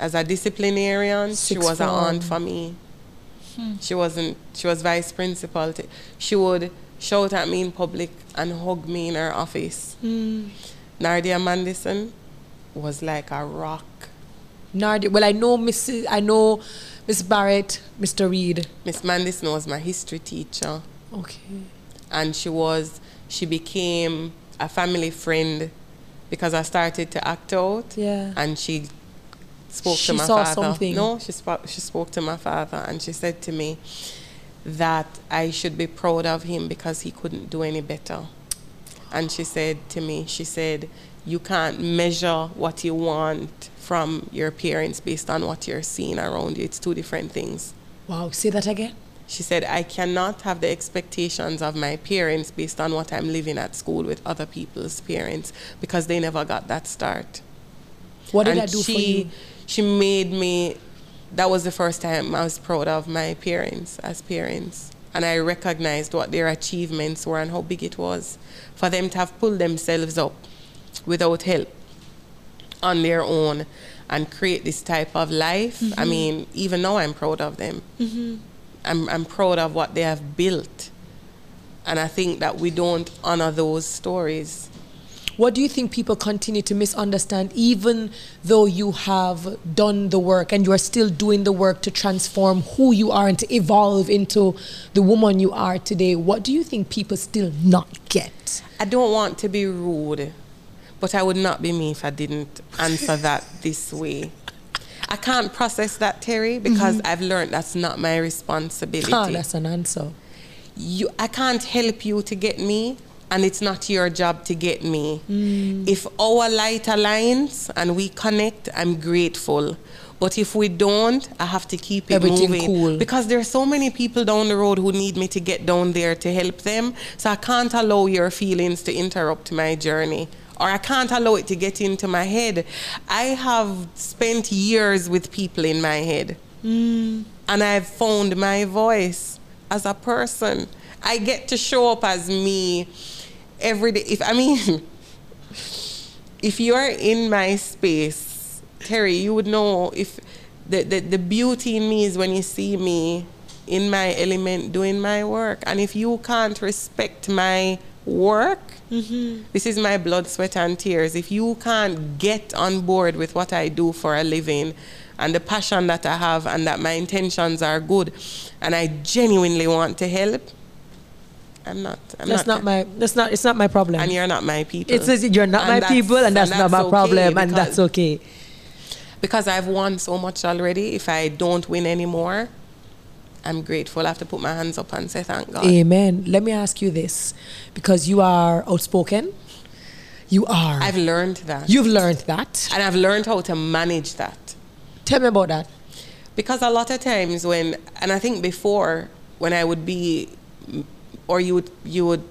As a disciplinarian, she Sixth was an aunt for me. She wasn't, she was vice principal. She would shout at me in public and hug me in her office. Mm. Nardia Mandison, was like a rock. Nardia. Well, I know Mrs. I know Miss Barrett, Mr. Reed. Miss Mandison was my history teacher, Okay. and she was she became a family friend because I started to act out. Yeah. and she spoke She to my saw father. something. No, she spoke. She spoke to my father, and she said to me that I should be proud of him because he couldn't do any better. And she said to me, she said, "You can't measure what you want from your parents based on what you're seeing around you. It's two different things." Wow. Say that again. She said, I cannot have the expectations of my parents based on what I'm living at school with other people's parents because they never got that start What did and I do she, for you? She made me. That was the first time I was proud of my parents as parents, and I recognized what their achievements were and how big it was for them to have pulled themselves up without help on their own and create this type of life. Mm-hmm. I mean, even now I'm proud of them. I'm, I'm proud of what they have built. And I think that we don't honor those stories. What do you think people continue to misunderstand, even though you have done the work and you are still doing the work to transform who you are and to evolve into the woman you are today? What do you think people still not get? I don't want to be rude, but I would not be me if I didn't answer that this way. I can't process that, Terri, because I've learned that's not my responsibility. Ah, that's an answer. you, I can't help you to get me, and it's not your job to get me. If our light aligns and we connect, I'm grateful. But if we don't, I have to keep it Everything moving. cool. Because there's so many people down the road who need me to get down there to help them. So I can't allow your feelings to interrupt my journey. Or I can't allow it to get into my head. I have spent years with people in my head mm. and I've found my voice as a person. I get to show up as me every day. If I mean, if you're in my space, Terri, you would know if the, the, the beauty in me is when you see me in my element doing my work. And if you can't respect my work, Mm-hmm. this is my blood, sweat, and tears. If you can't get on board with what I do for a living and the passion that I have and that my intentions are good and I genuinely want to help, I'm not. I'm That's not my. That's not. It's not my problem. and you're not my people. It's you're not And my people, and that's, not my okay problem, and that's okay. Because I've won so much already. If I don't win anymore, I'm grateful. I have to put my hands up and say thank God. Amen. Let me ask you this, because you are outspoken. You are. I've learned that. You've learned that. and I've learned how to manage that. Tell me about that. Because a lot of times when, and I think before, when I would be, or you would, you would,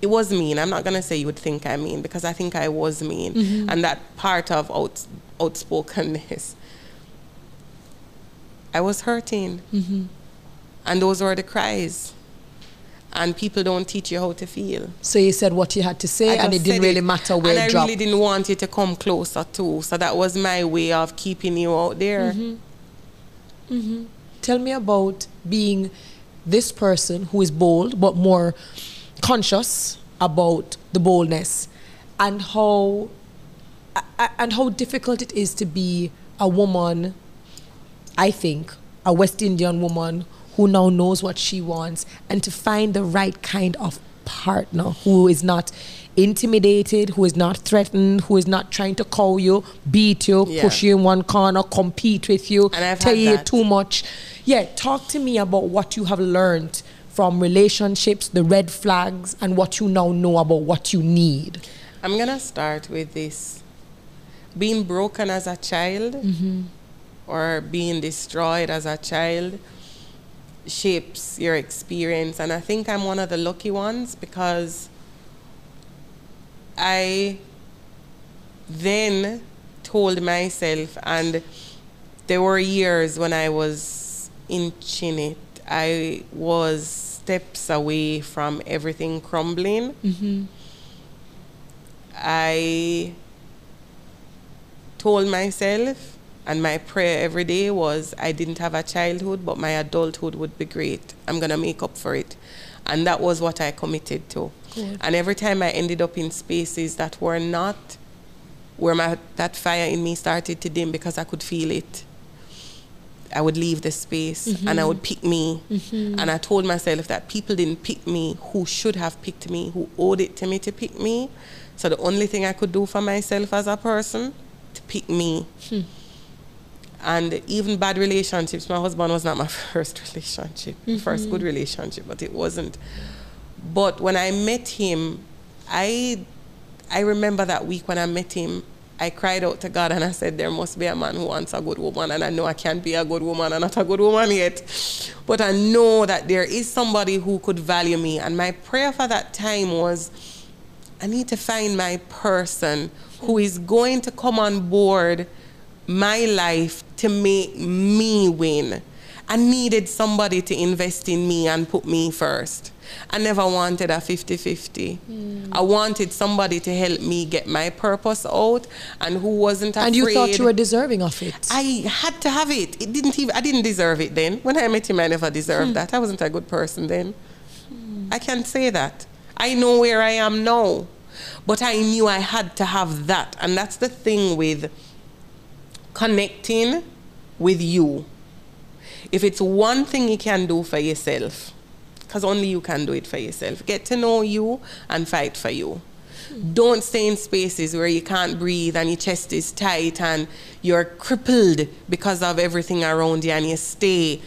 it was mean. I'm not gonna say you would think I mean because I think I was mean, mm-hmm. and that part of out, outspokenness. I was hurting, and those were the cries. And people don't teach you how to feel. So you said what you had to say, I and it didn't really matter where and it I dropped. really didn't want you to come closer too. So that was my way of keeping you out there. Mm-hmm. Tell me about being this person who is bold but more conscious about the boldness and how and how difficult it is to be a woman I think a West Indian woman who now knows what she wants and to find the right kind of partner who is not intimidated, who is not threatened, who is not trying to call you, beat you, Yeah. push you in one corner, compete with you, tell you that. too much. Yeah, talk to me about what you have learned from relationships, the red flags, and what you now know about what you need. I'm gonna start with this. Being broken as a child mm-hmm. Or being destroyed as a child shapes your experience and I think I'm one of the lucky ones because I then told myself and there were years when I was inching it. I was steps away from everything crumbling. Mm-hmm. I told myself, and my prayer every day was I didn't have a childhood, but my adulthood would be great. I'm going to make up for it. And that was what I committed to. Good. And every time I ended up in spaces that were not where my that fire in me started to dim because I could feel it. I would leave the space Mm-hmm. and I would pick me. And I told myself that people didn't pick me who should have picked me, who owed it to me to pick me. So the only thing I could do for myself as a person, to pick me. Hmm. And even bad relationships, my husband was not my first relationship, Mm-hmm. first good relationship, but it wasn't. But when I met him, I I remember that week when I met him, I cried out to God and I said, There must be a man who wants a good woman. And I know I can't be a good woman. I'm not a good woman yet. But I know that there is somebody who could value me. And my prayer for that time was, I need to find my person who is going to come on board my life to make me win. I needed somebody to invest in me and put me first. I never wanted a 50 50. I wanted somebody to help me get my purpose out and who wasn't afraid. And you thought you were deserving of it. I had to have it. It didn't even I didn't deserve it then. When I met him I never deserved Hmm. that. I wasn't a good person then. I can't say that. I know where I am now. But I knew I had to have that. And that's the thing with connecting with you. If it's one thing you can do for yourself, because only you can do it for yourself, get to know you and fight for you. Don't stay in spaces where you can't breathe and your chest is tight and you're crippled because of everything around you and you stay.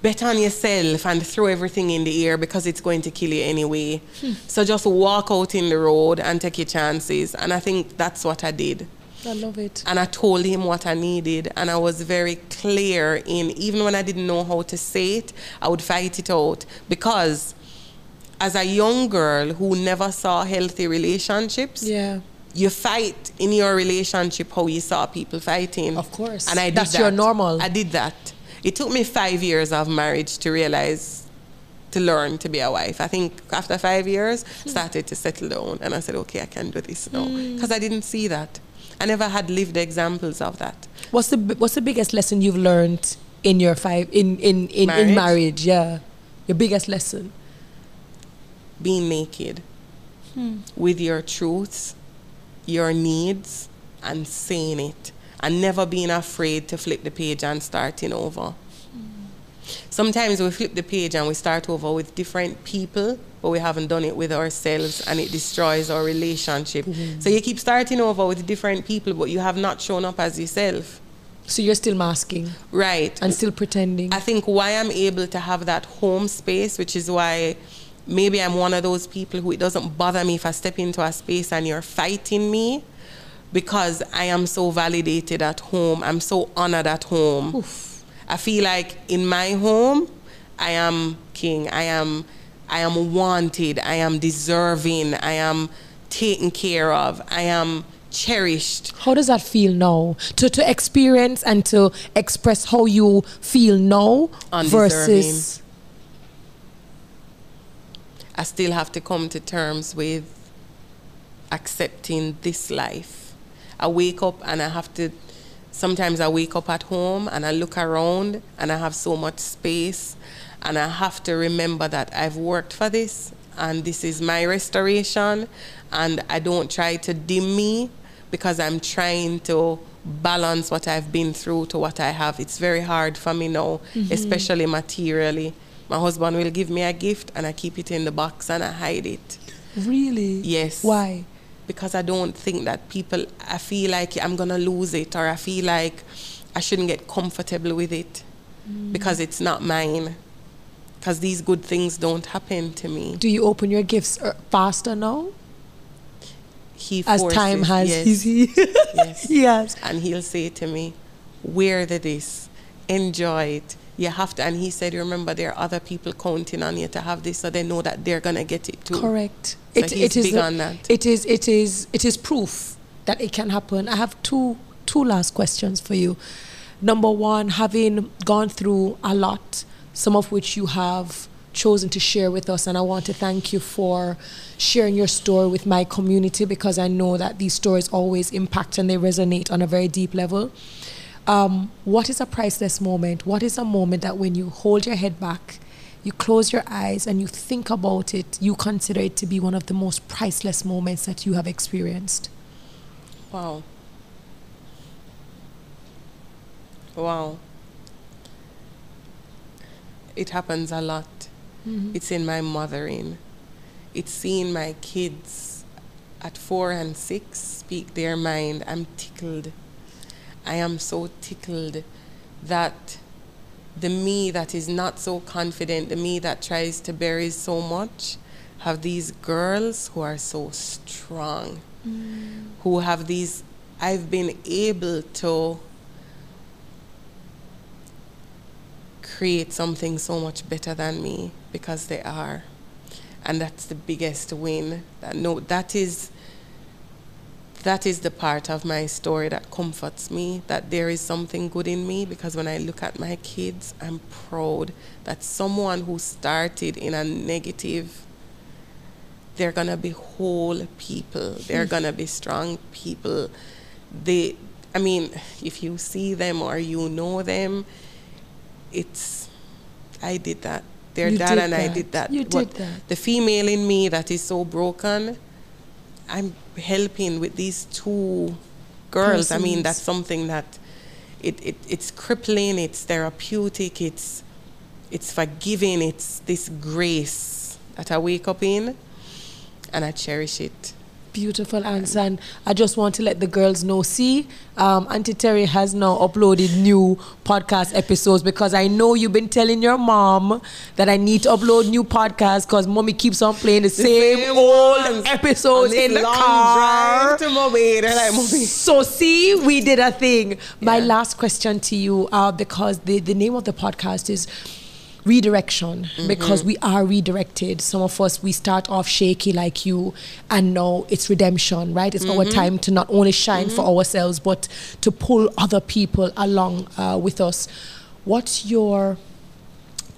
Bet on yourself and throw everything in the air because it's going to kill you anyway. Hmm. So just walk out in the road and take your chances. And I think that's what I did I love it. and I told him what I needed, and I was very clear in even when I didn't know how to say it, I would fight it out because as a young girl who never saw healthy relationships, Yeah. you fight in your relationship how you saw people fighting. Of course. and I did That's that. your normal. I did that. It took me five years of marriage to realize. To learn to be a wife. I think after five years, hmm. started to settle down, and I said, "Okay, I can do this now," hmm. because I didn't see that. I never had lived examples of that. What's the what's the biggest lesson you've learned in your five in in in Marriage? in marriage? Yeah, your biggest lesson. Being naked hmm. with your truths, your needs, and saying it, and never being afraid to flip the page and starting over. Hmm. Sometimes we flip the page and we start over with different people, but we haven't done it with ourselves and it destroys our relationship. Mm-hmm. So you keep starting over with different people, but you have not shown up as yourself. So you're still masking Right. and still pretending. I think why I'm able to have that home space, which is why maybe I'm one of those people who it doesn't bother me if I step into a space and you're fighting me because I am so validated at home. I'm so honored at home. I feel like in my home, I am king. I am I am wanted. I am deserving. I am taken care of. I am cherished. how does that feel now? To to experience and to express how you feel now versus I still have to come to terms with accepting this life. I wake up and I have to, sometimes I wake up at home and I look around and I have so much space and I have to remember that I've worked for this and this is my restoration and I don't try to dim me because I'm trying to balance what I've been through to what I have. It's very hard for me now, mm-hmm. especially materially. My husband will give me a gift and I keep it in the box and I hide it. really Yes. why? Because I don't think that people, I feel like I'm going to lose it or I feel like I shouldn't get comfortable with it mm. because it's not mine. Because these good things don't happen to me. Do you open your gifts uh, faster now He as forces, time has? yes, Is he? yes. yes. And he'll say to me, wear the this, enjoy it. You have to. And he said, remember, there are other people counting on you to have this so they know that they're going to get it too. Correct. So he's big a- on that. It is. It is. It is proof that it can happen. I have two two last questions for you. Number one, having gone through a lot, some of which you have chosen to share with us, and I want to thank you for sharing your story with my community because I know that these stories always impact and they resonate on a very deep level. Um, what is a priceless moment? What is a moment that when you hold your head back, you close your eyes and you think about it, you consider it to be one of the most priceless moments that you have experienced? Wow. Wow. It happens a lot. Mm-hmm. It's in my mothering. It's seeing my kids at four and six speak their mind. I'm tickled. I am so tickled that the me that is not so confident, the me that tries to bury so much, have these girls who are so strong, mm. who have these. I've been able to create something so much better than me because they are. And that's the biggest win. That no that is that is the part of my story that comforts me that there is something good in me because when I look at my kids, I'm proud that someone who started in a negative they're gonna be whole people. They're hmm. gonna be strong people. They, I mean, if you see them or you know them, it's. I did that. Their You dad and I did that. You What- did that. The female in me that is so broken, I'm helping with these two girls. I mean, that's something that it, it it's crippling. It's therapeutic. It's it's forgiving. It's this grace that I wake up in, and I cherish it. Beautiful answer. And I just want to let the girls know. See, um, Auntie Terri has now uploaded new podcast episodes because I know you've been telling your mom that I need to upload new podcasts because mommy keeps on playing the, same, same old ones. episodes in the car. drive to they're like, "Mommy." So see, we did a thing. My last question to you, uh, because the, the name of the podcast is redirection Mm-hmm. because we are redirected. Some of us we start off shaky like you and now it's redemption right? It's Mm-hmm. our time to not only shine for ourselves but to pull other people along uh, with us. What's your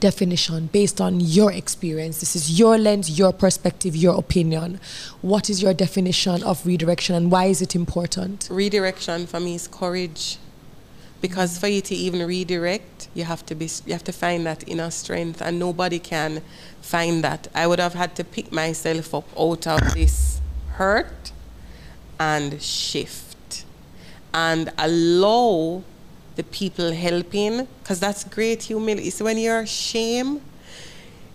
definition based on your experience? This is your lens your perspective your opinion. What is your definition of redirection and why is it important? Redirection for me is courage because for you to even redirect you have to be you have to find that inner strength and nobody can find that. I would have had to pick myself up out of this hurt and shift. And allow the people helping because that's great humility. So when you're ashamed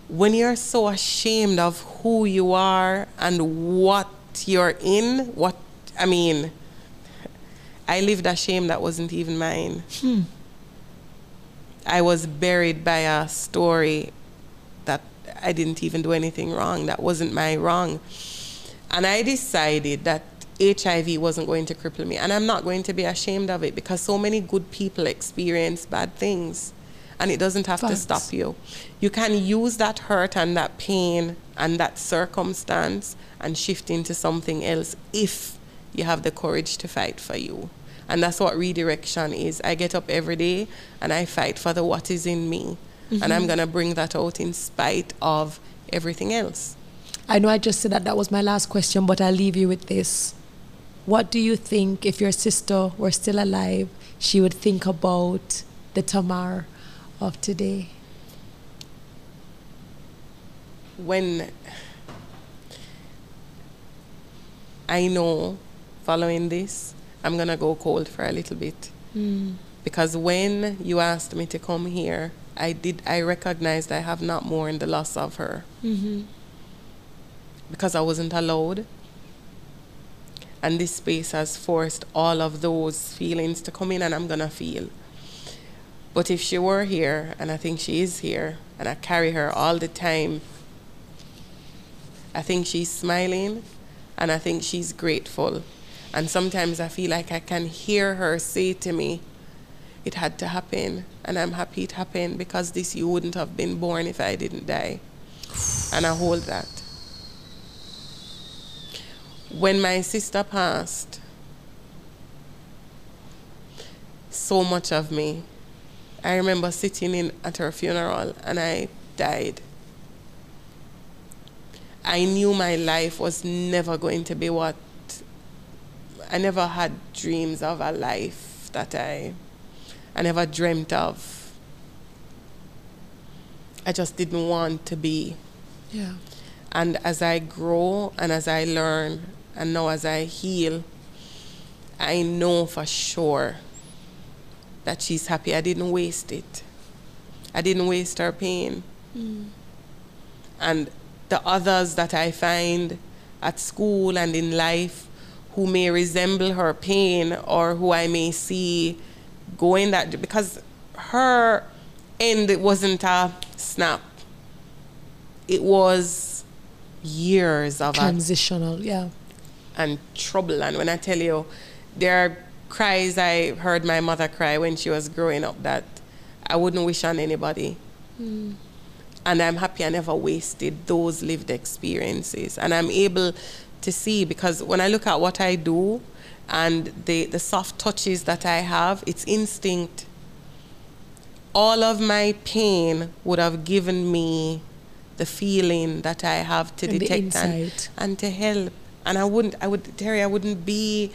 when you're so ashamed of who you are and what you're in what i mean I lived a shame that wasn't even mine. Hmm. I was buried by a story that I didn't even do anything wrong. That wasn't my wrong. And I decided that HIV wasn't going to cripple me. And I'm not going to be ashamed of it because so many good people experience bad things. And it doesn't have to stop you. You can use that hurt and that pain and that circumstance and shift into something else if you have the courage to fight for you. And that's what redirection is. I get up every day and I fight for the what is in me. And I'm mm-hmm. going to bring that out in spite of everything else. I know I just said that that was my last question, but I'll leave you with this. What do you think if your sister were still alive, she would think about the Tamar of today? when I know following this, I'm gonna go cold for a little bit. Hmm. Because when you asked me to come here, I did I recognized I have not mourned the loss of her. Mm-hmm. Because I wasn't allowed. And this space has forced all of those feelings to come in and I'm gonna feel. But if she were here, and I think she is here, and I carry her all the time, I think she's smiling and I think she's grateful. And sometimes I feel like I can hear her say to me, It had to happen. And I'm happy it happened because this you wouldn't have been born if I didn't die. And I hold that. When my sister passed, so much of me, I remember sitting in at her funeral and I died. I knew my life was never going to be what I never had dreams of a life that I I never dreamt of. I just didn't want to be. Yeah. And as I grow and as I learn and now as I heal, I know for sure that she's happy. I didn't waste it. I didn't waste her pain. Mm. And the others that I find at school and in life who may resemble her pain or who I may see going that because her end it wasn't a snap. It was years of a Transitional, yeah. and trouble. And when I tell you, there are cries I heard my mother cry when she was growing up that I wouldn't wish on anybody. Hmm. And I'm happy I never wasted those lived experiences. And I'm able to see because when I look at what I do and the, the soft touches that I have, it's instinct. All of my pain would have given me the feeling that I have to And detect and, and to help. And I wouldn't, I would, Terri, I wouldn't be,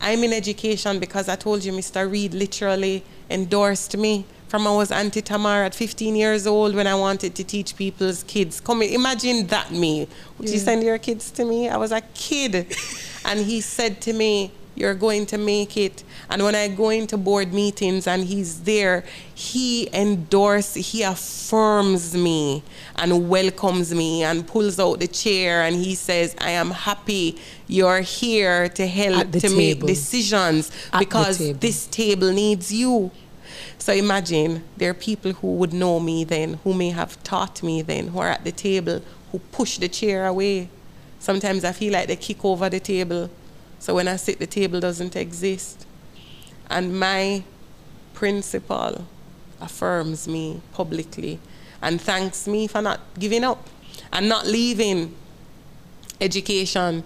I'm in education because I told you Mr. Reed literally endorsed me from I was Auntie Tamar at 15 years old when I wanted to teach people's kids. Come in, imagine that me. Would you send your kids to me? I was a kid. and he said to me, you're going to make it. And when I go into board meetings and he's there, he endorses, he affirms me and welcomes me and pulls out the chair and he says, I am happy you're here to help to make decisions At because table. this table needs you. So imagine there are people who would know me then, who may have taught me then, who are at the table, who push the chair away. Sometimes I feel like they kick over the table. So when I sit, the table doesn't exist. And my principal affirms me publicly and thanks me for not giving up and not leaving education,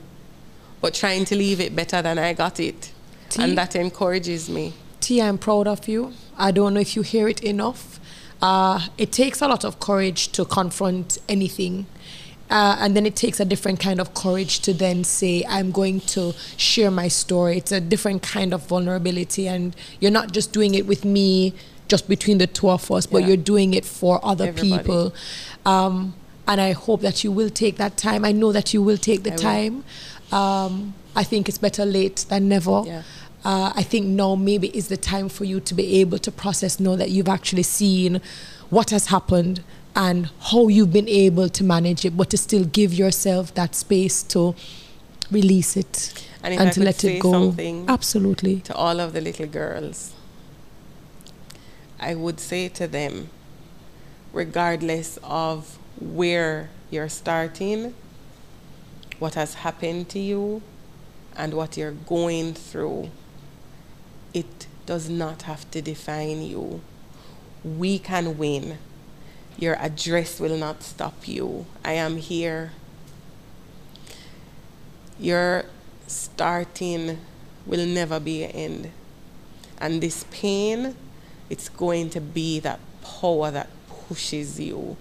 but trying to leave it better than I got it. And that encourages me. Tia, I'm proud of you. I don't know if you hear it enough. Uh, it takes a lot of courage to confront anything. Uh, and then it takes a different kind of courage to then say, I'm going to share my story. It's a different kind of vulnerability. And you're not just doing it with me, just between the two of us, but Yeah. you're doing it for other Everybody. people. Um, and I hope that you will take that time. I know that you will take the I time. Um, I think it's better late than never. Yeah. Uh, I think now maybe is the time for you to be able to process, know that you've actually seen what has happened and how you've been able to manage it, but to still give yourself that space to release it And I to let it go. Absolutely. to all of the little girls, I would say to them, regardless of where you're starting, what has happened to you, and what you're going through, it does not have to define you. We can win. Your address will not stop you. I am here. Your starting will never be an end. And this pain, it's going to be that power that pushes you.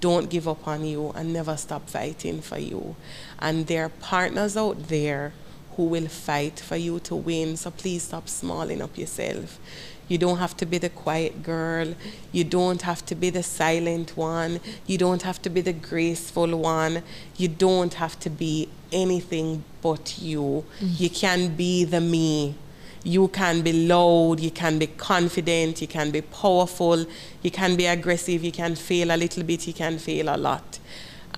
Don't give up on you and never stop fighting for you. And there are partners out there who will fight for you to win. So please stop smalling up yourself. You don't have to be the quiet girl. You don't have to be the silent one. You don't have to be the graceful one. You don't have to be anything but you. Mm-hmm. You can be the me. You can be loud, you can be confident, you can be powerful, you can be aggressive, you can fail a little bit, you can fail a lot.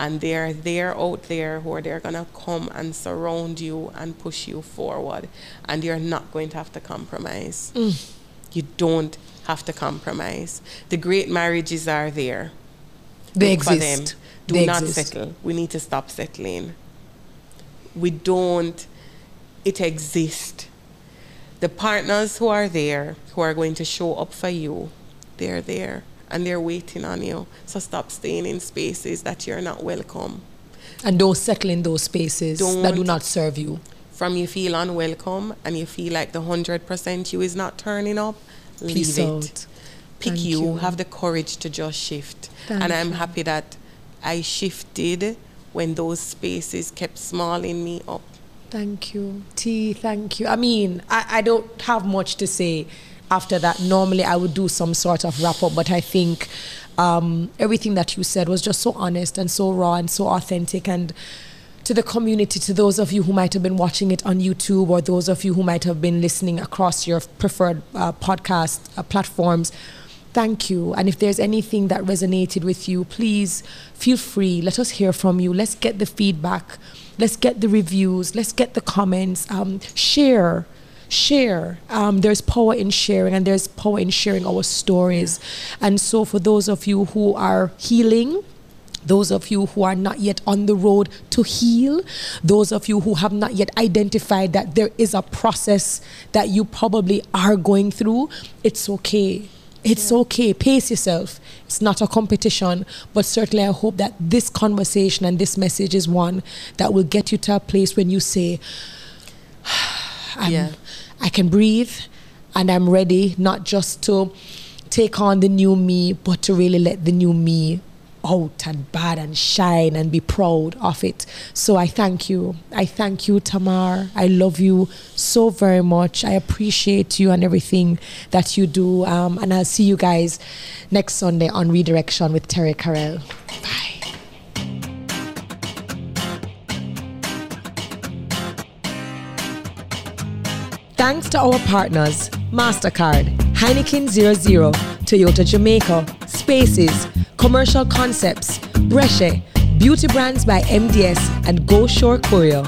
And they're there out there who are they're gonna come and surround you and push you forward. And you're not going to have to compromise. Mm. You don't have to compromise. The great marriages are there. They Look for exist. them. Do They not exist. settle. We need to stop settling. We don't, it exists. The partners who are there, who are going to show up for you, they're there and they're waiting on you. So stop staying in spaces that you're not welcome. And don't settle in those spaces that do Don't. serve you. From you feel unwelcome and you feel like the 100% you is not turning up, Peace leave it. out. Pick Thank you, you. have the courage to just shift. Thank and I'm you. happy that I shifted when those spaces kept smalling me up. Thank you. T, thank you. I mean, I, I don't have much to say after that. Normally, I would do some sort of wrap up, but I think um, everything that you said was just so honest and so raw and so authentic. And to the community, to those of you who might have been watching it on YouTube or those of you who might have been listening across your preferred uh, podcast uh, platforms. Thank you. And if there's anything that resonated with you, please feel free. Let us hear from you. Let's get the feedback. Let's get the reviews. Let's get the comments. Um, share share. Um, there's power in sharing, and there's power in sharing our stories. And so, for those of you who are healing, those of you who are not yet on the road to heal, those of you who have not yet identified that there is a process that you probably are going through, it's okay. It's yeah. okay. Pace yourself. It's not a competition, but certainly I hope that this conversation and this message is one that will get you to a place when you say, yeah. I can breathe and I'm ready not just to take on the new me, but to really let the new me out and bad and shine and be proud of it. So I thank you. I thank you, Tamar. I love you so very much. I appreciate you and everything that you do. Um, and I'll see you guys next Sunday on Redirection with Terri-Karelle. Bye. Thanks to our partners, MasterCard, Heineken 00, Toyota Jamaica, Spaces, Commercial Concepts, Bresche, Beauty Brands by MDS, and Go Shore Courier.